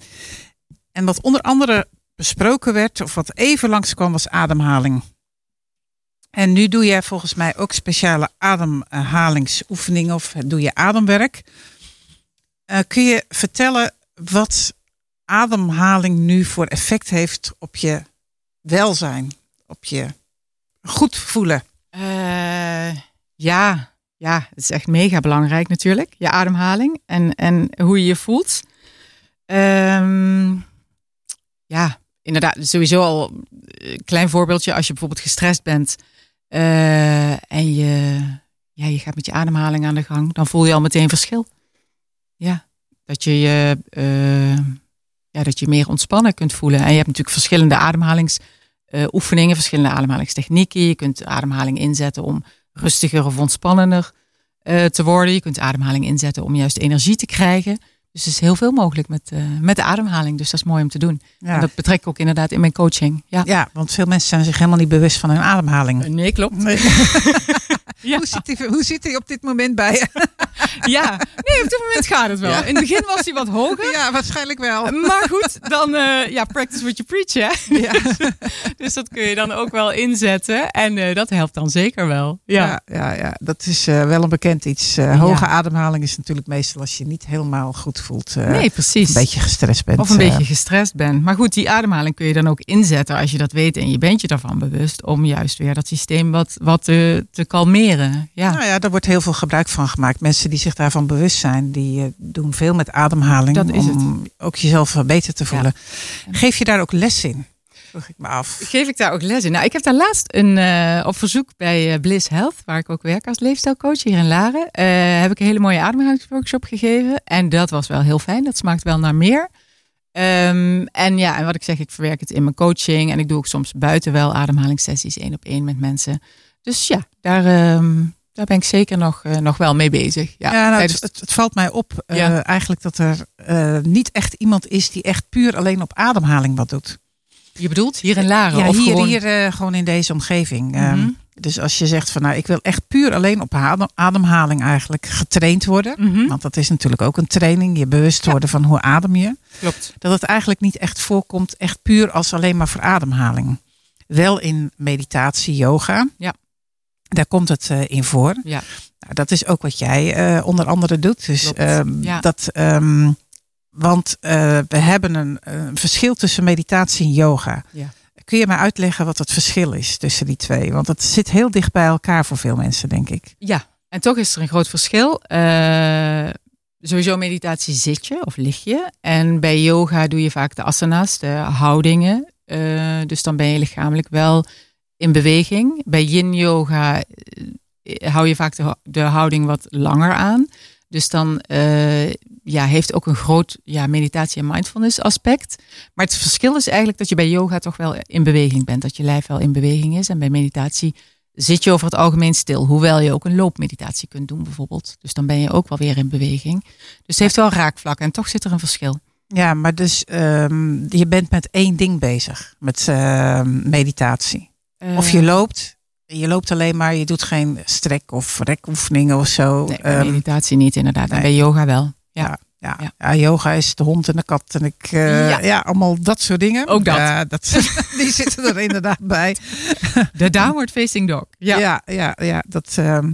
Speaker 2: En wat onder andere besproken werd, of wat even langskwam, was ademhaling. En nu doe jij volgens mij ook speciale ademhalingsoefeningen of doe je ademwerk. Kun je vertellen wat ademhaling nu voor effect heeft op je welzijn, op je goed voelen?
Speaker 3: Eh, ja, ja, het is echt mega belangrijk natuurlijk. Je ademhaling en, en hoe je je voelt. Ehm, ja, inderdaad, sowieso al een klein voorbeeldje. Als je bijvoorbeeld gestrest bent eh, en je, ja, je gaat met je ademhaling aan de gang, dan voel je al meteen verschil. Ja, dat je je, eh, ja, dat je meer ontspannen kunt voelen. En je hebt natuurlijk verschillende ademhalingsoefeningen, verschillende ademhalingstechnieken. Je kunt ademhaling inzetten om rustiger of ontspannender eh, te worden. Je kunt ademhaling inzetten om juist energie te krijgen. Dus er is heel veel mogelijk met, eh, met de ademhaling. Dus dat is mooi om te doen.
Speaker 2: Ja.
Speaker 3: En dat betrek ik ook inderdaad in mijn coaching. Ja,
Speaker 2: ja, want veel mensen zijn zich helemaal niet bewust van hun ademhaling.
Speaker 3: nee, klopt.
Speaker 2: Nee.
Speaker 3: Ja.
Speaker 2: hoe, zit hij, hoe zit hij op dit moment bij je?
Speaker 3: ja, nee, op dit moment gaat het wel.
Speaker 2: Ja.
Speaker 3: In het begin was hij wat hoger.
Speaker 2: Ja, waarschijnlijk wel.
Speaker 3: Maar goed, dan eh, ja, practice what you preach, hè?
Speaker 2: Ja.
Speaker 3: Dus dat kun je dan ook wel inzetten. En eh, dat helpt dan zeker wel. Ja,
Speaker 2: Ja, ja, ja, dat is eh, wel een bekend iets. Hoge ademhaling is natuurlijk meestal als je niet helemaal goed voelt.
Speaker 3: nee, precies.
Speaker 2: Een beetje gestrest bent.
Speaker 3: Of een beetje gestrest bent. Maar goed, die ademhaling kun je dan ook inzetten als je dat weet en je bent je daarvan bewust. Om juist weer dat systeem wat, wat te, te kalmeren. Ja.
Speaker 2: Nou ja, daar wordt heel veel gebruik van gemaakt. Mensen die zich daarvan bewust zijn, die eh, doen veel met ademhaling.
Speaker 3: Dat is
Speaker 2: om ook jezelf beter te voelen. Geef je daar ook les in? Vroeg ik me af.
Speaker 3: Geef ik daar ook les in? Nou, ik heb daar laatst een, eh, op verzoek bij eh, Bliss Health, waar ik ook werk als leefstijlcoach hier in Laren, heb ik een hele mooie ademhalingsworkshop gegeven. En dat was wel heel fijn. Dat smaakt wel naar meer. Ehm, en ja, en wat ik zeg, ik verwerk het in mijn coaching en ik doe ook soms buiten wel ademhalingssessies één op één met mensen. Dus ja, daar, ehm, daar ben ik zeker nog, eh, nog wel mee bezig. Ja,
Speaker 2: Ja, nou,
Speaker 3: tijdens-
Speaker 2: het, het, valt mij op eh,
Speaker 3: Ja.
Speaker 2: eigenlijk dat er eh, niet echt iemand is die echt puur alleen op ademhaling wat doet.
Speaker 3: je bedoelt hier in Laren?
Speaker 2: Ja,
Speaker 3: of
Speaker 2: hier,
Speaker 3: gewoon...
Speaker 2: hier gewoon in deze omgeving.
Speaker 3: Mhm.
Speaker 2: Ehm, dus als je zegt van nou, ik wil echt puur alleen op adem- ademhaling eigenlijk getraind worden.
Speaker 3: Mhm,
Speaker 2: Want dat is natuurlijk ook een training, je bewust
Speaker 3: Ja.
Speaker 2: worden van hoe adem je.
Speaker 3: Klopt.
Speaker 2: Dat het eigenlijk niet echt voorkomt, echt puur als alleen maar voor ademhaling. Wel in meditatie, yoga.
Speaker 3: Ja.
Speaker 2: Daar komt het eh, in voor.
Speaker 3: Ja.
Speaker 2: Nou, dat is ook wat jij eh, onder andere doet. Dus ehm,
Speaker 3: Ja.
Speaker 2: dat, ehm, want eh, we hebben een, een verschil tussen meditatie en yoga.
Speaker 3: Ja.
Speaker 2: Kun je mij uitleggen wat het verschil is tussen die twee? Want het zit heel dicht bij elkaar voor veel mensen, denk ik.
Speaker 3: Ja, en toch is er een groot verschil. Sowieso meditatie zit je of lig je. En bij yoga doe je vaak de asana's, de houdingen. Dus dan ben je lichamelijk wel in beweging. Bij yin yoga eh, hou je vaak de, houding wat langer aan. Dus dan eh, ja, heeft ook een groot ja, meditatie- en mindfulness aspect. Maar het verschil is eigenlijk dat je bij yoga toch wel in beweging bent. Dat je lijf wel in beweging is. En bij meditatie zit je over het algemeen stil. Hoewel je ook een loopmeditatie kunt doen bijvoorbeeld. Dus dan ben je ook wel weer in beweging. Dus het heeft wel raakvlakken en toch zit er een verschil.
Speaker 2: Ja, maar dus ehm, je bent met één ding bezig, met ehm, meditatie. Of je
Speaker 3: Eh,
Speaker 2: loopt, je loopt alleen maar, je doet geen strek- of rekoefeningen of zo.
Speaker 3: Nee, bij
Speaker 2: Ehm,
Speaker 3: meditatie niet inderdaad. En
Speaker 2: nee.
Speaker 3: bij yoga wel. Ja.
Speaker 2: ja,
Speaker 3: ja.
Speaker 2: ja. yoga is de hond en de kat en ik, eh,
Speaker 3: Ja.
Speaker 2: ja. allemaal dat soort dingen.
Speaker 3: Ook dat.
Speaker 2: Dat die zitten er inderdaad bij.
Speaker 3: De downward facing dog. Ja.
Speaker 2: Ja, ja, ja, dat. ehm,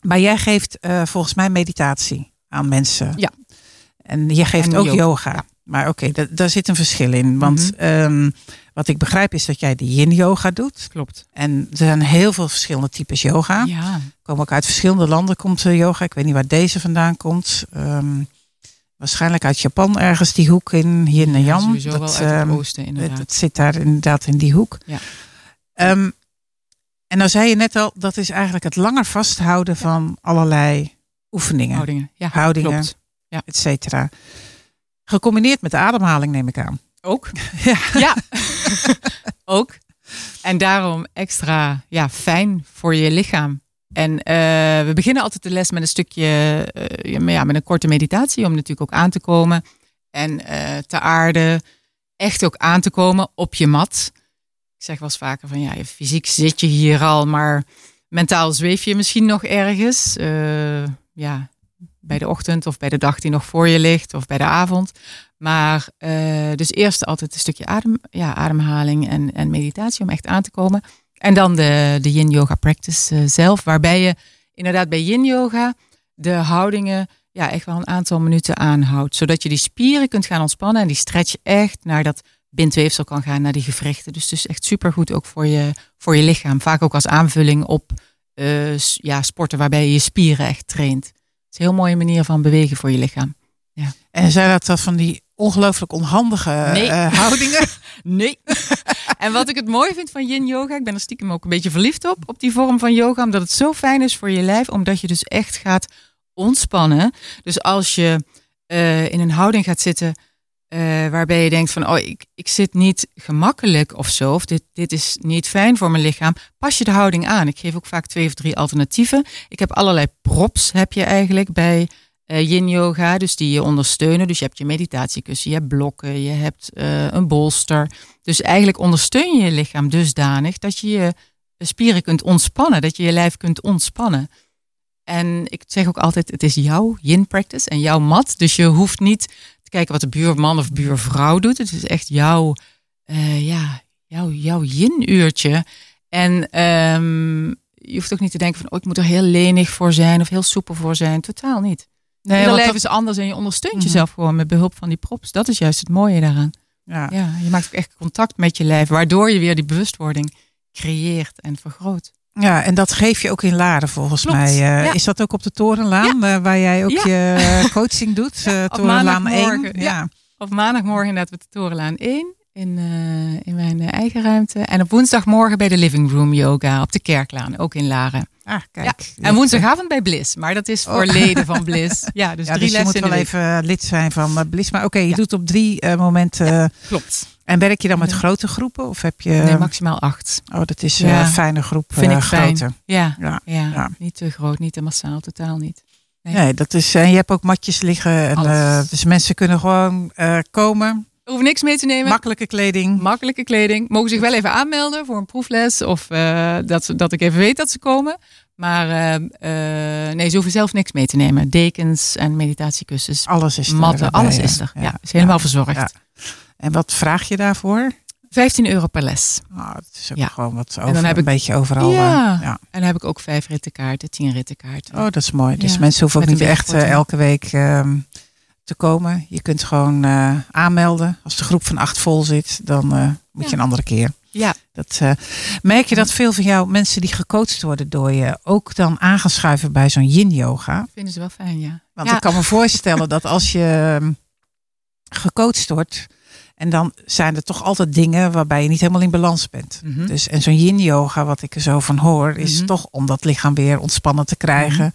Speaker 2: maar jij geeft eh, volgens mij meditatie aan mensen.
Speaker 3: Ja.
Speaker 2: En je geeft
Speaker 3: En
Speaker 2: ook
Speaker 3: yoga,
Speaker 2: yoga.
Speaker 3: Ja.
Speaker 2: Maar oké, da- daar zit een verschil in. Want
Speaker 3: Mhm.
Speaker 2: ehm, wat ik begrijp is dat jij de yin yoga doet.
Speaker 3: Klopt.
Speaker 2: En er zijn heel veel verschillende types yoga.
Speaker 3: Ja.
Speaker 2: Komen ook uit verschillende landen komt eh, yoga. Ik weet niet waar deze vandaan komt. Ehm, waarschijnlijk uit Japan ergens die hoek in. Hier in
Speaker 3: Ja,
Speaker 2: Jan.
Speaker 3: sowieso wel uit het
Speaker 2: ehm,
Speaker 3: oosten inderdaad.
Speaker 2: het zit daar inderdaad in die hoek.
Speaker 3: Ja.
Speaker 2: En nou zei je net al, dat is eigenlijk het langer vasthouden van allerlei oefeningen,
Speaker 3: Houdingen. Ja,
Speaker 2: Houdingen.
Speaker 3: klopt.
Speaker 2: et cetera. Gecombineerd met de ademhaling neem ik aan.
Speaker 3: Ook.
Speaker 2: Ja.
Speaker 3: Ja, ook. En daarom extra ja, fijn voor je lichaam. En eh, we beginnen altijd de les met een stukje, eh, ja, met een korte meditatie, om natuurlijk ook aan te komen en eh, te aarden. Echt ook aan te komen op je mat. Ik zeg wel eens vaker van ja, fysiek zit je hier al, maar Mentaal zweef je misschien nog ergens. ja, bij de ochtend of bij de dag die nog voor je ligt of bij de avond. Maar eh, dus eerst altijd een stukje adem, ja, ademhaling en, en meditatie om echt aan te komen. En dan de, de yin yoga practice eh, zelf, waarbij je inderdaad bij yin yoga de houdingen ja, echt wel een aantal minuten aanhoudt. Zodat je die spieren kunt gaan ontspannen en die stretch echt naar dat bindweefsel kan gaan, naar die gewrichten. Dus het is echt supergoed ook voor je, voor je lichaam. Vaak ook als aanvulling op eh, ja, sporten waarbij je je spieren echt traint. Is een heel mooie manier van bewegen voor je lichaam.
Speaker 2: En zijn dat dan van die ongelooflijk onhandige
Speaker 3: Nee.
Speaker 2: eh, houdingen?
Speaker 3: Nee. en wat ik het mooi vind van yin yoga, ik ben er stiekem ook een beetje verliefd op, op die vorm van yoga, omdat het zo fijn is voor je lijf, omdat je dus echt gaat ontspannen. Dus als je eh, in een houding gaat zitten eh, waarbij je denkt van, oh, ik, ik zit niet gemakkelijk of zo, of dit, dit is niet fijn voor mijn lichaam, pas je de houding aan. Ik geef ook vaak twee of drie alternatieven. Ik heb allerlei props, heb je eigenlijk bij eh, yin yoga, dus die je ondersteunen. Dus je hebt je meditatiekussen, je hebt blokken, je hebt eh, een bolster. Dus eigenlijk ondersteun je je lichaam dusdanig dat je je spieren kunt ontspannen, dat je je lijf kunt ontspannen. En ik zeg ook altijd, het is jouw yin practice en jouw mat. Dus je hoeft niet kijken wat de buurman of buurvrouw doet. Het is echt jouw, eh, ja, jouw, jouw yin uurtje. En ehm, je hoeft ook niet te denken van, oh, ik moet er heel lenig voor zijn of heel soepel voor zijn. Totaal niet.
Speaker 2: Nee,
Speaker 3: Ieder
Speaker 2: dat-
Speaker 3: is anders en je ondersteunt
Speaker 2: Mhm.
Speaker 3: jezelf gewoon met behulp van die props. Dat is juist het mooie daaraan.
Speaker 2: ja.
Speaker 3: Ja, je maakt ook echt contact met je lijf, waardoor je weer die bewustwording creëert en vergroot.
Speaker 2: Ja, en dat geef je ook in Laren volgens
Speaker 3: Klopt,
Speaker 2: mij.
Speaker 3: Ja.
Speaker 2: Is dat ook op de Torenlaan, eh, waar jij ook
Speaker 3: Ja.
Speaker 2: je eh, coaching doet?
Speaker 3: op
Speaker 2: Torenlaan 1.
Speaker 3: maandagmorgen,
Speaker 2: Ja.
Speaker 3: ja. Op maandagmorgen inderdaad op de Torenlaan 1 in, eh, in mijn eh, eigen ruimte. En op woensdagmorgen bij de Living Room Yoga op de Kerklaan, ook in Laren.
Speaker 2: Ah, kijk.
Speaker 3: En woensdagavond bij Bliss, maar dat is voor
Speaker 2: Oh.
Speaker 3: leden van Bliss. Ja, dus
Speaker 2: ja,
Speaker 3: drie
Speaker 2: dus je moet wel
Speaker 3: week.
Speaker 2: even eh, lid zijn van Bliss. Maar oké, je
Speaker 3: Ja.
Speaker 2: doet op drie momenten.
Speaker 3: Klopt.
Speaker 2: En werk je dan met
Speaker 3: Ja.
Speaker 2: grote groepen? Of heb je...
Speaker 3: Nee, maximaal acht.
Speaker 2: oh, dat is
Speaker 3: Ja.
Speaker 2: een fijne groep.
Speaker 3: Vind ik fijn.
Speaker 2: grote.
Speaker 3: Ja,
Speaker 2: Ja.
Speaker 3: ja,
Speaker 2: Ja.
Speaker 3: niet te groot, niet te massaal, totaal niet. Nee.
Speaker 2: Nee, dat is, en je hebt ook matjes liggen. En, dus mensen kunnen gewoon komen.
Speaker 3: Hoeft niks mee te nemen.
Speaker 2: Makkelijke kleding.
Speaker 3: makkelijke kleding. Mogen zich wel even aanmelden voor een proefles of eh, dat, ze, dat ik even weet dat ze komen. Maar eh, eh, nee, ze hoeven zelf niks mee te nemen. Dekens en meditatiekussens,
Speaker 2: Alles is er.
Speaker 3: matten,
Speaker 2: erbij,
Speaker 3: alles is er. Ja, is helemaal verzorgd.
Speaker 2: Ja. En wat vraag je daarvoor?
Speaker 3: 15 euro per les.
Speaker 2: Oh, het is ook
Speaker 3: Ja.
Speaker 2: gewoon wat
Speaker 3: dan
Speaker 2: over,
Speaker 3: heb
Speaker 2: een
Speaker 3: ik-
Speaker 2: beetje overal.
Speaker 3: Ja.
Speaker 2: ja.
Speaker 3: En dan heb ik ook vijf rittenkaarten, tien rittenkaarten.
Speaker 2: Oh, dat is mooi. Dus mensen hoeven ook niet echt elke week ehm, te komen. Je kunt gewoon eh, aanmelden. Als de groep van acht vol zit, dan eh, moet je een andere keer.
Speaker 3: Ja.
Speaker 2: Dat, eh, merk je dat veel van jou mensen die gecoacht worden door je ook dan aan gaan schuiven bij zo'n yin yoga?
Speaker 3: Vinden ze wel fijn, ja.
Speaker 2: Want
Speaker 3: ja.
Speaker 2: ik kan me voorstellen dat als je ehm, gecoacht wordt en dan zijn er toch altijd dingen waarbij je niet helemaal in balans bent.
Speaker 3: Mhm.
Speaker 2: Dus, en zo'n yin yoga, wat ik er zo van hoor, is
Speaker 3: Mhm.
Speaker 2: toch om dat lichaam weer ontspannen te krijgen,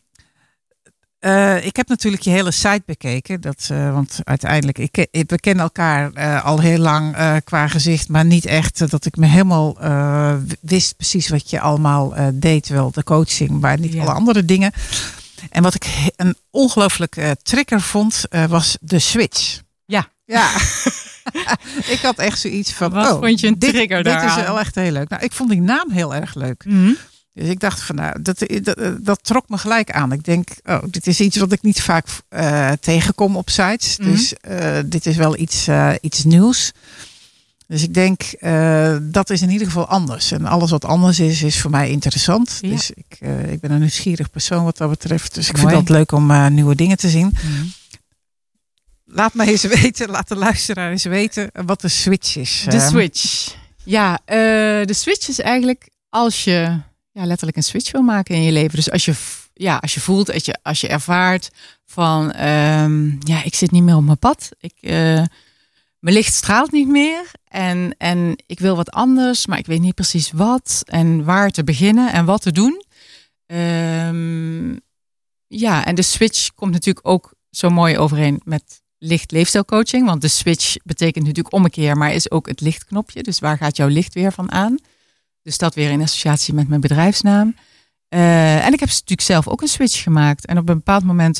Speaker 2: eh,
Speaker 3: ik
Speaker 2: heb natuurlijk je hele site bekeken. Dat, eh, want uiteindelijk, ik, ken- we kennen elkaar eh, al heel lang eh, qua gezicht, maar niet echt eh, dat ik me helemaal eh, wist precies wat je allemaal eh, deed. Wel de coaching, maar niet
Speaker 3: Ja.
Speaker 2: alle andere dingen. En wat ik een ongelooflijk eh, trigger vond, eh, was de switch.
Speaker 3: Ja.
Speaker 2: Ja. ik had echt zoiets van.
Speaker 3: Wat
Speaker 2: oh,
Speaker 3: vond je een
Speaker 2: dit,
Speaker 3: trigger
Speaker 2: Dit is wel echt heel leuk. Nou, ik vond die naam heel erg leuk.
Speaker 3: Mhm.
Speaker 2: Dus ik dacht van nou, dat, dat, dat trok me gelijk aan. Ik denk, oh, dit is iets wat ik niet vaak eh, tegenkom op sites.
Speaker 3: Mhm.
Speaker 2: Dus eh, dit is wel iets, eh, iets nieuws. Dus ik denk, dat is in ieder geval anders. En alles wat anders is, is voor mij interessant.
Speaker 3: Ja.
Speaker 2: Dus ik, ik ben een nieuwsgierig persoon wat dat betreft. Dus ik vind het leuk om nieuwe dingen te zien.
Speaker 3: Mhm.
Speaker 2: Laat me eens weten, laat de luisteraar eens weten wat de switch is.
Speaker 3: De switch. Ja, de switch is eigenlijk als je ja, letterlijk een switch wil maken in je leven. Dus als je, ja, als je voelt, als je, als je ervaart van, ehm, ja, ik zit niet meer op mijn pad. Ik, eh, mijn licht straalt niet meer. En, en ik wil wat anders, maar ik weet niet precies wat. En waar te beginnen en wat te doen. Ehm, ja, en de switch komt natuurlijk ook zo mooi overeen met licht leefstijlcoaching. Want de switch betekent natuurlijk ommekeer, maar is ook het lichtknopje. Dus waar gaat jouw licht weer van aan? Dus dat weer in associatie met mijn bedrijfsnaam. Eh, en ik heb natuurlijk zelf ook een switch gemaakt. En op een bepaald moment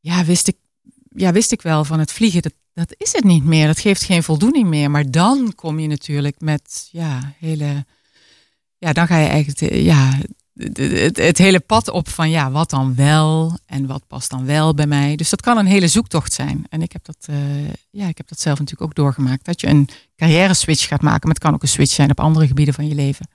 Speaker 3: ja, wist, ik, ja, wist ik wel van het vliegen, dat, dat is het niet meer. Dat geeft geen voldoening meer. Maar dan kom je natuurlijk met ja, hele. Ja, dan ga je eigenlijk ja, het, hele pad op van ja, wat dan wel en wat past dan wel bij mij. Dus dat kan een hele zoektocht zijn. En ik heb dat, eh, ja, ik heb dat zelf natuurlijk ook doorgemaakt. Dat je een carrière switch gaat maken, maar het kan ook een switch zijn op andere gebieden van je leven.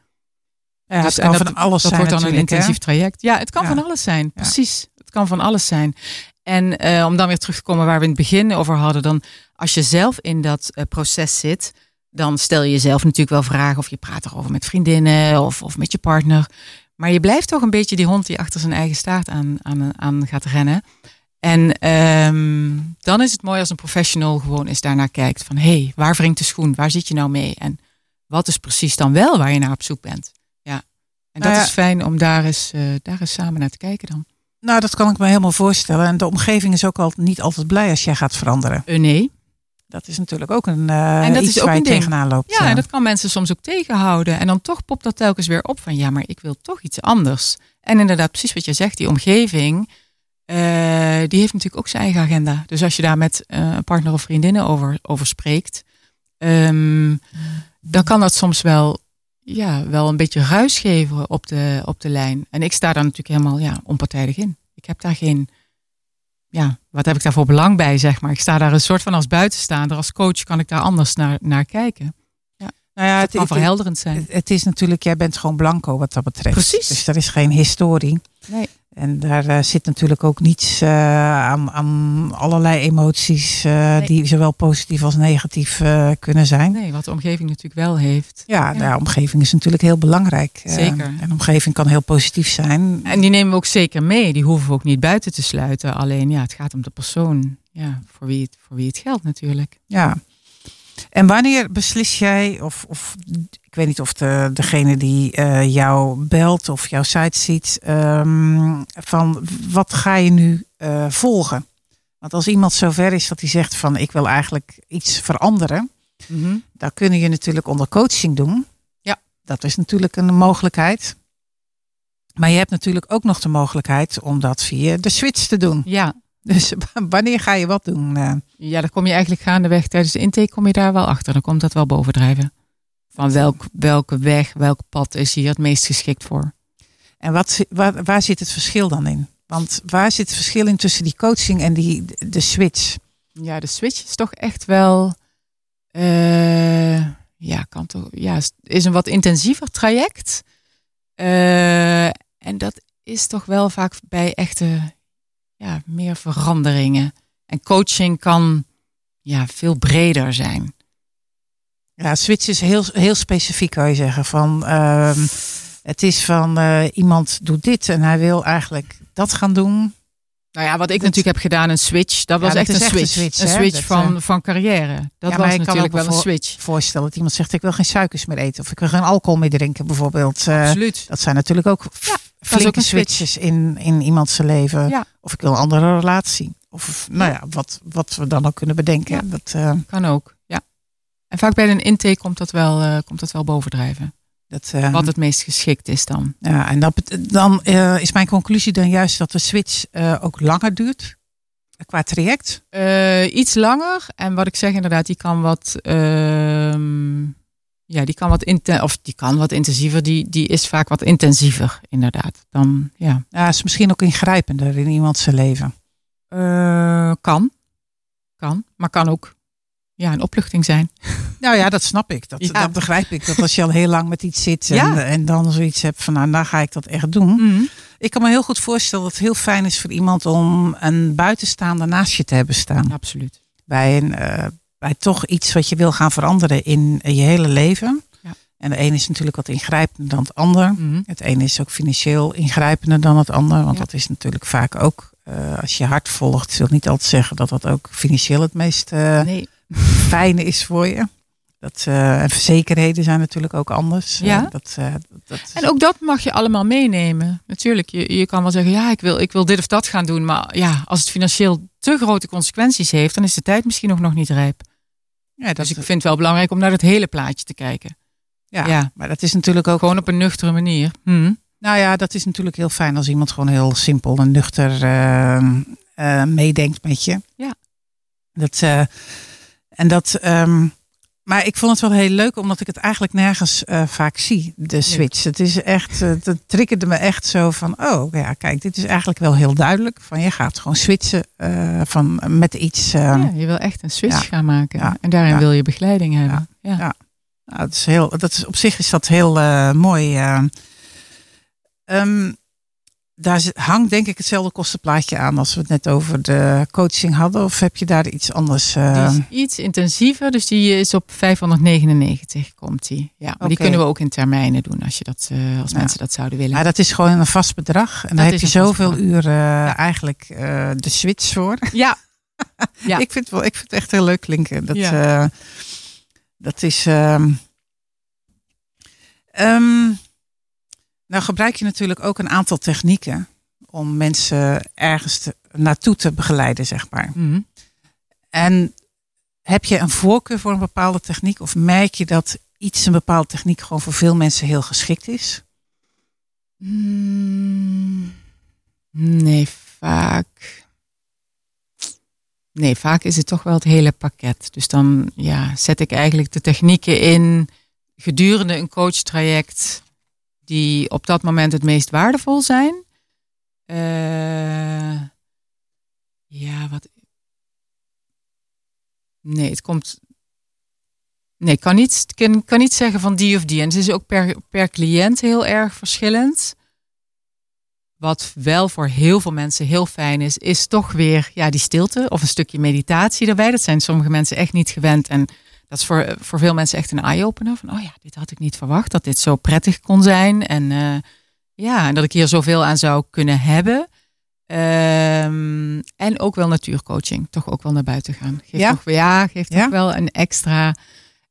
Speaker 2: Ja,
Speaker 3: Dus-
Speaker 2: het
Speaker 3: en
Speaker 2: kan
Speaker 3: dat-
Speaker 2: van alles
Speaker 3: Dat
Speaker 2: zijn
Speaker 3: wordt dan een
Speaker 2: hè?
Speaker 3: intensief traject. Ja, het kan
Speaker 2: Ja.
Speaker 3: van alles zijn. Precies. Het kan van alles zijn. En eh, om dan weer terug te komen waar we in het begin over hadden, dan als je zelf in dat eh, proces zit, dan stel je jezelf natuurlijk wel vragen of je praat erover met vriendinnen of, of met je partner. Maar je blijft toch een beetje die hond die achter zijn eigen staart aan, aan, aan gaat rennen. En ehm, dan is het mooi als een professional gewoon eens daarnaar kijkt van hé, hey, waar wringt de schoen? Waar zit je nou mee? En wat is precies dan wel waar je naar op zoek bent? Ja. En dat
Speaker 2: Nou ja,
Speaker 3: is fijn om daar eens, eh, daar eens samen naar te kijken dan.
Speaker 2: Nou, dat kan ik me helemaal voorstellen. En de omgeving is ook al niet altijd blij als jij gaat veranderen.
Speaker 3: Eh, nee.
Speaker 2: Dat is natuurlijk ook een eh
Speaker 3: En dat
Speaker 2: iets
Speaker 3: is ook
Speaker 2: waar je
Speaker 3: ding.
Speaker 2: tegenaan loopt.
Speaker 3: Ja, en dat kan mensen soms ook tegenhouden. En dan toch popt dat telkens weer op van ja, maar ik wil toch iets anders. En inderdaad, precies wat je zegt, die omgeving, eh, die heeft natuurlijk ook zijn eigen agenda. Dus als je daar met eh, een partner of vriendinnen over, over spreekt, ehm, dan kan dat soms wel, ja, wel een beetje ruis geven op de, op de lijn. En ik sta daar natuurlijk helemaal ja, onpartijdig in. Ik heb daar geen, ja, wat heb ik daar voor belang bij, zeg maar. Ik sta daar een soort van als buitenstaander, als coach kan ik daar anders naar, naar kijken.
Speaker 2: nou ja,
Speaker 3: Het kan verhelderend zijn.
Speaker 2: Het, het is natuurlijk, jij bent gewoon blanco wat dat betreft.
Speaker 3: Precies.
Speaker 2: Dus er is geen historie.
Speaker 3: Nee.
Speaker 2: En daar eh, zit natuurlijk ook niets eh, aan, aan allerlei emoties eh,
Speaker 3: Nee.
Speaker 2: die zowel positief als negatief kunnen zijn.
Speaker 3: Nee, wat de omgeving natuurlijk wel heeft.
Speaker 2: Ja,
Speaker 3: Ja.
Speaker 2: de omgeving is natuurlijk heel belangrijk.
Speaker 3: Zeker.
Speaker 2: en de omgeving kan heel positief zijn.
Speaker 3: En die nemen we ook zeker mee. Die hoeven we ook niet buiten te sluiten. Alleen ja, het gaat om de persoon ja, voor, wie het, voor wie het geldt natuurlijk.
Speaker 2: Ja. En wanneer beslis jij, of, of weet niet of de, degene die eh, jou belt of jouw site ziet, ehm, van wat ga je nu eh, volgen? Want als iemand zover is dat hij zegt van ik wil eigenlijk iets veranderen, dan kun je natuurlijk onder coaching doen.
Speaker 3: Ja.
Speaker 2: Dat is natuurlijk een mogelijkheid. Maar je hebt natuurlijk ook nog de mogelijkheid om dat via de switch te doen.
Speaker 3: Ja.
Speaker 2: Dus wanneer ga je wat doen? eh?
Speaker 3: ja, dan kom je eigenlijk gaandeweg tijdens de intake kom je daar wel achter. Dan komt dat wel bovendrijven. Van welk, welke weg, welk pad is hier het meest geschikt voor?
Speaker 2: En wat, waar, waar zit het verschil dan in? Want waar zit het verschil in tussen die coaching en die, de switch?
Speaker 3: Ja, de switch is toch echt wel. eh, ja, kan toch. Ja, is- is een wat intensiever traject. Eh, en dat is toch wel vaak bij echte. Ja, meer veranderingen. En coaching kan. Ja, veel breder zijn.
Speaker 2: Ja, switch is heel, heel specifiek, kan je zeggen. Van, ehm, het is van eh, iemand doet dit en hij wil eigenlijk dat gaan doen.
Speaker 3: Nou ja, wat ik
Speaker 2: Dat-
Speaker 3: natuurlijk heb gedaan, een switch. Dat was echt een
Speaker 2: echt een
Speaker 3: switch. Een
Speaker 2: hè?
Speaker 3: switch
Speaker 2: Dat,
Speaker 3: van,
Speaker 2: eh,
Speaker 3: van carrière. Dat was natuurlijk wel een switch.
Speaker 2: Voorstellen dat iemand zegt ik wil geen suikers meer eten. Of ik wil geen alcohol meer drinken bijvoorbeeld. Eh,
Speaker 3: Absoluut.
Speaker 2: dat zijn natuurlijk ook
Speaker 3: Ja,
Speaker 2: flinke
Speaker 3: ook een switch.
Speaker 2: switches in, in iemands leven.
Speaker 3: Ja.
Speaker 2: Of ik wil een andere relatie. Of nou ja, wat, wat we dan ook kunnen bedenken.
Speaker 3: Ja.
Speaker 2: Dat,
Speaker 3: Kan ook. En vaak bij een intake komt dat wel, eh, komt dat wel bovendrijven.
Speaker 2: dat, eh,
Speaker 3: Wat het meest geschikt is dan.
Speaker 2: Ja, en dat, dan eh, is mijn conclusie dan juist dat de switch eh, ook langer duurt. Qua traject.
Speaker 3: Iets langer. En wat ik zeg inderdaad, die kan wat... ehm, ja, die kan wat, inten of die kan wat intensiever. Die, die is vaak wat intensiever, inderdaad. Dan, ja.
Speaker 2: Ja, is misschien ook ingrijpender in iemands leven.
Speaker 3: Kan. Kan. Maar kan ook ja, een opluchting zijn.
Speaker 2: Nou ja, dat snap ik. Dat,
Speaker 3: Ja.
Speaker 2: dat begrijp ik. Dat als je al heel lang met iets zit en,
Speaker 3: Ja.
Speaker 2: en dan zoiets hebt van nou, dan ga ik dat echt doen. Ik kan me heel goed voorstellen dat het heel fijn is voor iemand om een buitenstaander naast je te hebben staan.
Speaker 3: Absoluut.
Speaker 2: Bij, een, eh, bij toch iets wat je wil gaan veranderen in je hele leven.
Speaker 3: Ja.
Speaker 2: En de een is natuurlijk wat ingrijpender dan het ander.
Speaker 3: Mhm.
Speaker 2: Het ene is ook financieel ingrijpender dan het ander. Want dat is natuurlijk vaak ook, eh, als je hart volgt, wil niet altijd zeggen dat dat ook financieel het meest eh,
Speaker 3: Nee.
Speaker 2: fijne is voor je. Dat, eh, en verzekerheden zijn natuurlijk ook anders.
Speaker 3: Ja.
Speaker 2: Eh, dat, eh, dat,
Speaker 3: En ook dat mag je allemaal meenemen. Natuurlijk, je, je kan wel zeggen, ja, ik wil, ik wil dit of dat gaan doen. Maar ja, als het financieel te grote consequenties heeft, dan is de tijd misschien nog, nog niet rijp.
Speaker 2: ja, dat,
Speaker 3: Dus ik vind het wel belangrijk om naar het hele plaatje te kijken.
Speaker 2: ja,
Speaker 3: ja.
Speaker 2: maar dat is natuurlijk ook
Speaker 3: Gewoon op een nuchtere manier. Hm.
Speaker 2: Nou ja, dat is natuurlijk heel fijn als iemand gewoon heel simpel en nuchter eh, eh, meedenkt met je.
Speaker 3: Ja.
Speaker 2: Dat, en dat, ehm, maar ik vond het wel heel leuk, omdat ik het eigenlijk nergens eh, vaak zie, de switch. Het is echt, eh, dat triggerde me echt zo van, oh ja, kijk, dit is eigenlijk wel heel duidelijk. Van je gaat gewoon switchen eh, van, met iets. eh,
Speaker 3: Ja, je wil echt een switch
Speaker 2: ja.
Speaker 3: gaan maken.
Speaker 2: Ja.
Speaker 3: En daarin
Speaker 2: Ja.
Speaker 3: wil je begeleiding hebben. Ja.
Speaker 2: Ja. Nou, dat is heel, dat is, op zich is dat heel mooi. eh. Daar hangt denk ik hetzelfde kostenplaatje aan als we het net over de coaching hadden. Of heb je daar iets anders? eh,
Speaker 3: Die is iets intensiever, dus die is op 599 komt die. Ja, maar die kunnen we ook in termijnen doen als, je dat, eh, als
Speaker 2: Ja.
Speaker 3: mensen dat zouden willen.
Speaker 2: maar dat is gewoon een vast bedrag. En
Speaker 3: Dat
Speaker 2: daar heb je zoveel uren eigenlijk eh, de switch voor.
Speaker 3: Ja, Ja.
Speaker 2: ik, vind het wel, ik vind het echt heel leuk klinken. Dat,
Speaker 3: Ja.
Speaker 2: eh, dat is. ehm, ehm, nou gebruik je natuurlijk ook een aantal technieken om mensen ergens te, naartoe te begeleiden, zeg maar.
Speaker 3: Mhm.
Speaker 2: En heb je een voorkeur voor een bepaalde techniek? Of merk je dat iets, een bepaalde techniek, gewoon voor veel mensen heel geschikt is?
Speaker 3: Mm, Nee, vaak. Nee, vaak is het toch wel het hele pakket. Dus dan ja, zet ik eigenlijk de technieken in gedurende een coachtraject die op dat moment het meest waardevol zijn. Eh, ja, wat. Nee, het komt. Nee, ik kan niet, kan, kan niet zeggen van die of die. En het is ook per, per cliënt heel erg verschillend. Wat wel voor heel veel mensen heel fijn is, is toch weer ja, die stilte of een stukje meditatie erbij. Dat zijn sommige mensen echt niet gewend. En dat is voor, voor veel mensen echt een eye-opener. Van, oh ja, dit had ik niet verwacht, dat dit zo prettig kon zijn. En eh, ja, en dat ik hier zoveel aan zou kunnen hebben. Ehm, en ook wel natuurcoaching, toch ook wel naar buiten gaan. Geeft
Speaker 2: Ja?
Speaker 3: toch, ja, geeft
Speaker 2: Ja?
Speaker 3: toch wel een extra,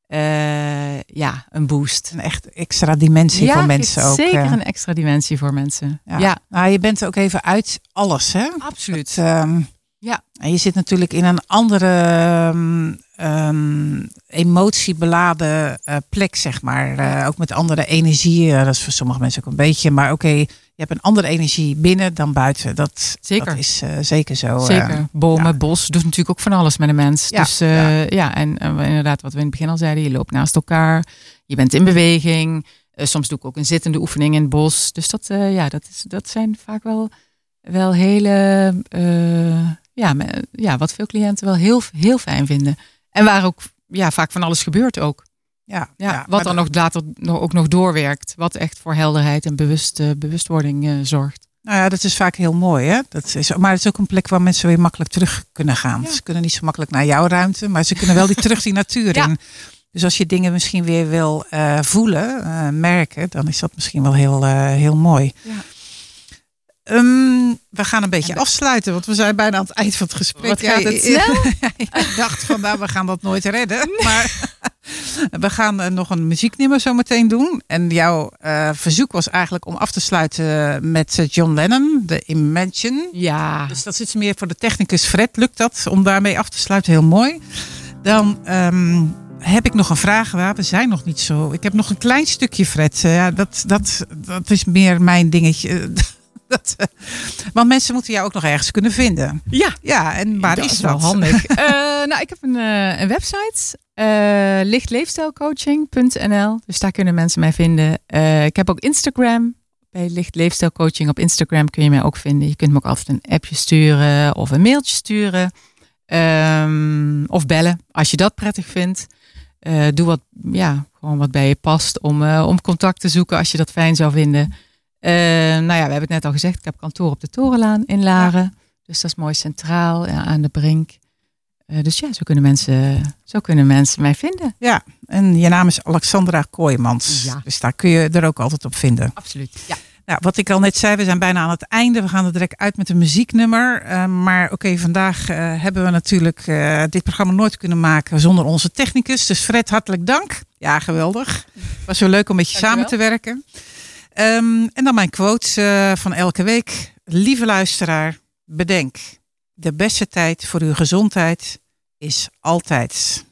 Speaker 3: eh, ja, een boost.
Speaker 2: Een echt extra dimensie
Speaker 3: ja,
Speaker 2: voor mensen ook.
Speaker 3: zeker
Speaker 2: eh.
Speaker 3: een extra dimensie voor mensen.
Speaker 2: Ja.
Speaker 3: ja
Speaker 2: Nou, je bent ook even uit alles, hè?
Speaker 3: absoluut.
Speaker 2: Ehm,
Speaker 3: Ja.
Speaker 2: En je zit natuurlijk in een andere ehm, ehm, emotiebeladen eh, plek, zeg maar. Eh, ook met andere energieën. Dat is voor sommige mensen ook een beetje. Maar oké, je hebt een andere energie binnen dan buiten. Dat,
Speaker 3: Zeker.
Speaker 2: dat is eh, zeker zo. eh.
Speaker 3: Zeker. Bomen,
Speaker 2: ja.
Speaker 3: bos doet natuurlijk ook van alles met een mens.
Speaker 2: Ja,
Speaker 3: Dus eh, ja, en eh, inderdaad, wat we in het begin al zeiden, je loopt naast elkaar, je bent in beweging. Eh, soms doe ik ook een zittende oefening in het bos. Dus dat, eh, ja, dat, is, dat zijn vaak wel, wel hele, eh, ja, ja, wat veel cliënten wel heel, heel fijn vinden. En waar ook ja, vaak van alles gebeurt ook.
Speaker 2: ja,
Speaker 3: Ja, wat dan nog later nog, ook nog doorwerkt. Wat echt voor helderheid en bewust, eh, bewustwording eh, zorgt.
Speaker 2: Nou ja, dat is vaak heel mooi. Hè? Dat is, maar het is ook een plek waar mensen weer makkelijk terug kunnen gaan.
Speaker 3: Ja.
Speaker 2: Ze kunnen niet zo makkelijk naar jouw ruimte, maar ze kunnen wel die terug die natuur
Speaker 3: Ja.
Speaker 2: in. Dus als je dingen misschien weer wil eh, voelen, merken, dan is dat misschien wel heel, heel mooi.
Speaker 3: Ja.
Speaker 2: Ehm, we gaan een beetje afsluiten, want we zijn bijna aan het eind van het gesprek.
Speaker 3: Wat gaat het snel?
Speaker 2: Ik dacht van, nou, we gaan dat nooit redden. Maar we gaan eh, nog een muzieknummer zo meteen doen. En jouw eh, verzoek was eigenlijk om af te sluiten met eh, John Lennon, de Imagine.
Speaker 3: Ja,
Speaker 2: Dus dat is meer voor de technicus Fred. Lukt dat om daarmee af te sluiten? Heel mooi. Dan ehm, heb ik nog een vraag. We zijn nog niet zo. Ik heb nog een klein stukje, Fred. Ja, dat, dat, dat is meer mijn dingetje. Dat, eh, want mensen moeten jou ook nog ergens kunnen vinden.
Speaker 3: ja.
Speaker 2: Ja, en waar
Speaker 3: dat
Speaker 2: is,
Speaker 3: is wel
Speaker 2: dat?
Speaker 3: handig. Eh, nou, ik heb een, eh, een website, eh lichtleefstijlcoaching.nl. Dus daar kunnen mensen mij vinden. Ik heb ook Instagram. Bij Licht Leefstijlcoaching op Instagram kun je mij ook vinden. Je kunt me ook altijd een appje sturen of een mailtje sturen. Ehm, of bellen als je dat prettig vindt. Doe wat, ja, gewoon wat bij je past om, om contact te zoeken als je dat fijn zou vinden. Eh, nou ja, we hebben het net al gezegd. Ik heb kantoor op de Torenlaan in Laren. Dus dat is mooi centraal ja, aan de brink.
Speaker 6: Eh, dus ja, zo kunnen, mensen, zo kunnen mensen mij vinden.
Speaker 2: Ja, en je naam is Alexandra Kooijmans.
Speaker 6: Ja.
Speaker 2: Dus daar kun je er ook altijd op vinden.
Speaker 6: Absoluut. Ja.
Speaker 2: Nou, wat ik al net zei, we zijn bijna aan het einde. We gaan er direct uit met een muzieknummer. Eh, maar oké, vandaag hebben we natuurlijk dit programma nooit kunnen maken zonder onze technicus. Dus Fred, hartelijk dank. Ja, geweldig. Was zo leuk om met je samen te werken. Ehm, en dan mijn quotes eh, van elke week. Lieve luisteraar, bedenk. De beste tijd voor uw gezondheid is altijd.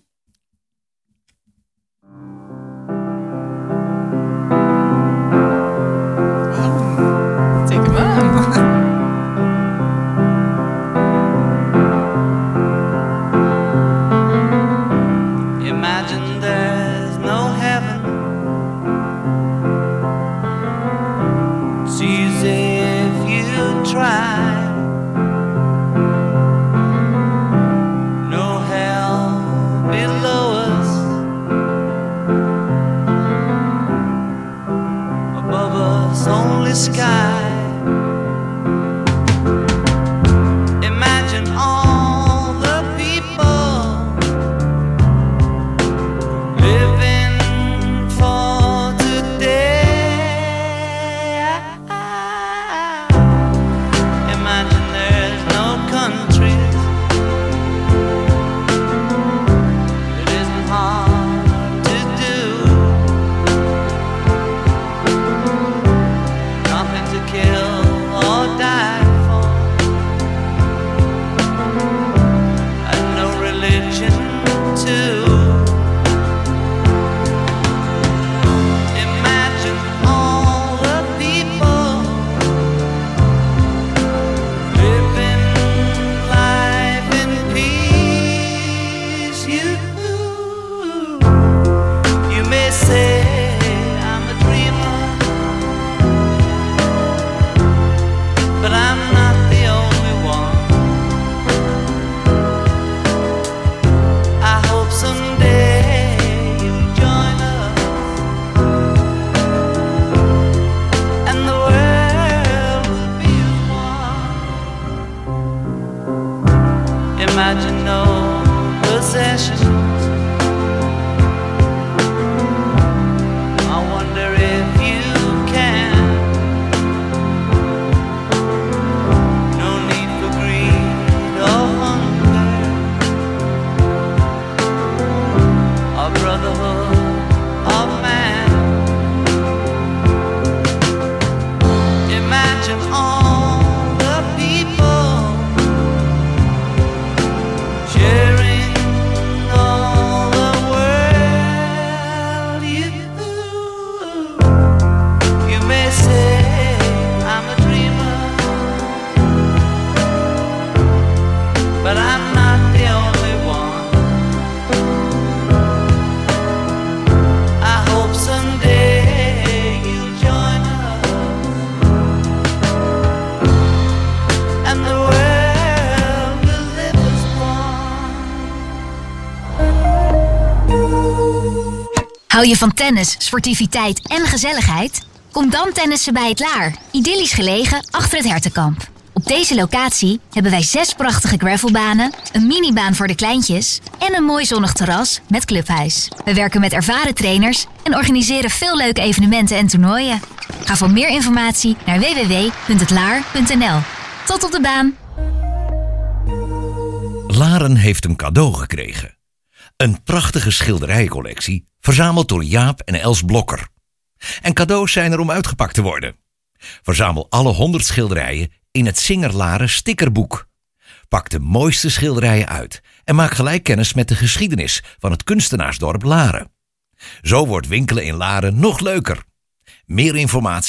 Speaker 6: Take aan.
Speaker 7: Hou je van tennis, sportiviteit en gezelligheid? Kom dan tennissen bij het Laar, idyllisch gelegen achter het Hertenkamp. Op deze locatie hebben wij zes prachtige gravelbanen, een minibaan voor de kleintjes en een mooi zonnig terras met clubhuis. We werken met ervaren trainers en organiseren veel leuke evenementen en toernooien. Ga voor meer informatie naar www.hetlaar.nl. Tot op de baan!
Speaker 8: Laren heeft een cadeau gekregen. Een prachtige schilderijencollectie, verzameld door Jaap en Els Blokker. En cadeaus zijn er om uitgepakt te worden. Verzamel alle 100 schilderijen in het Singer Laren stickerboek. Pak de mooiste schilderijen uit en maak gelijk kennis met de geschiedenis van het kunstenaarsdorp Laren. Zo wordt winkelen in Laren nog leuker. Meer informatie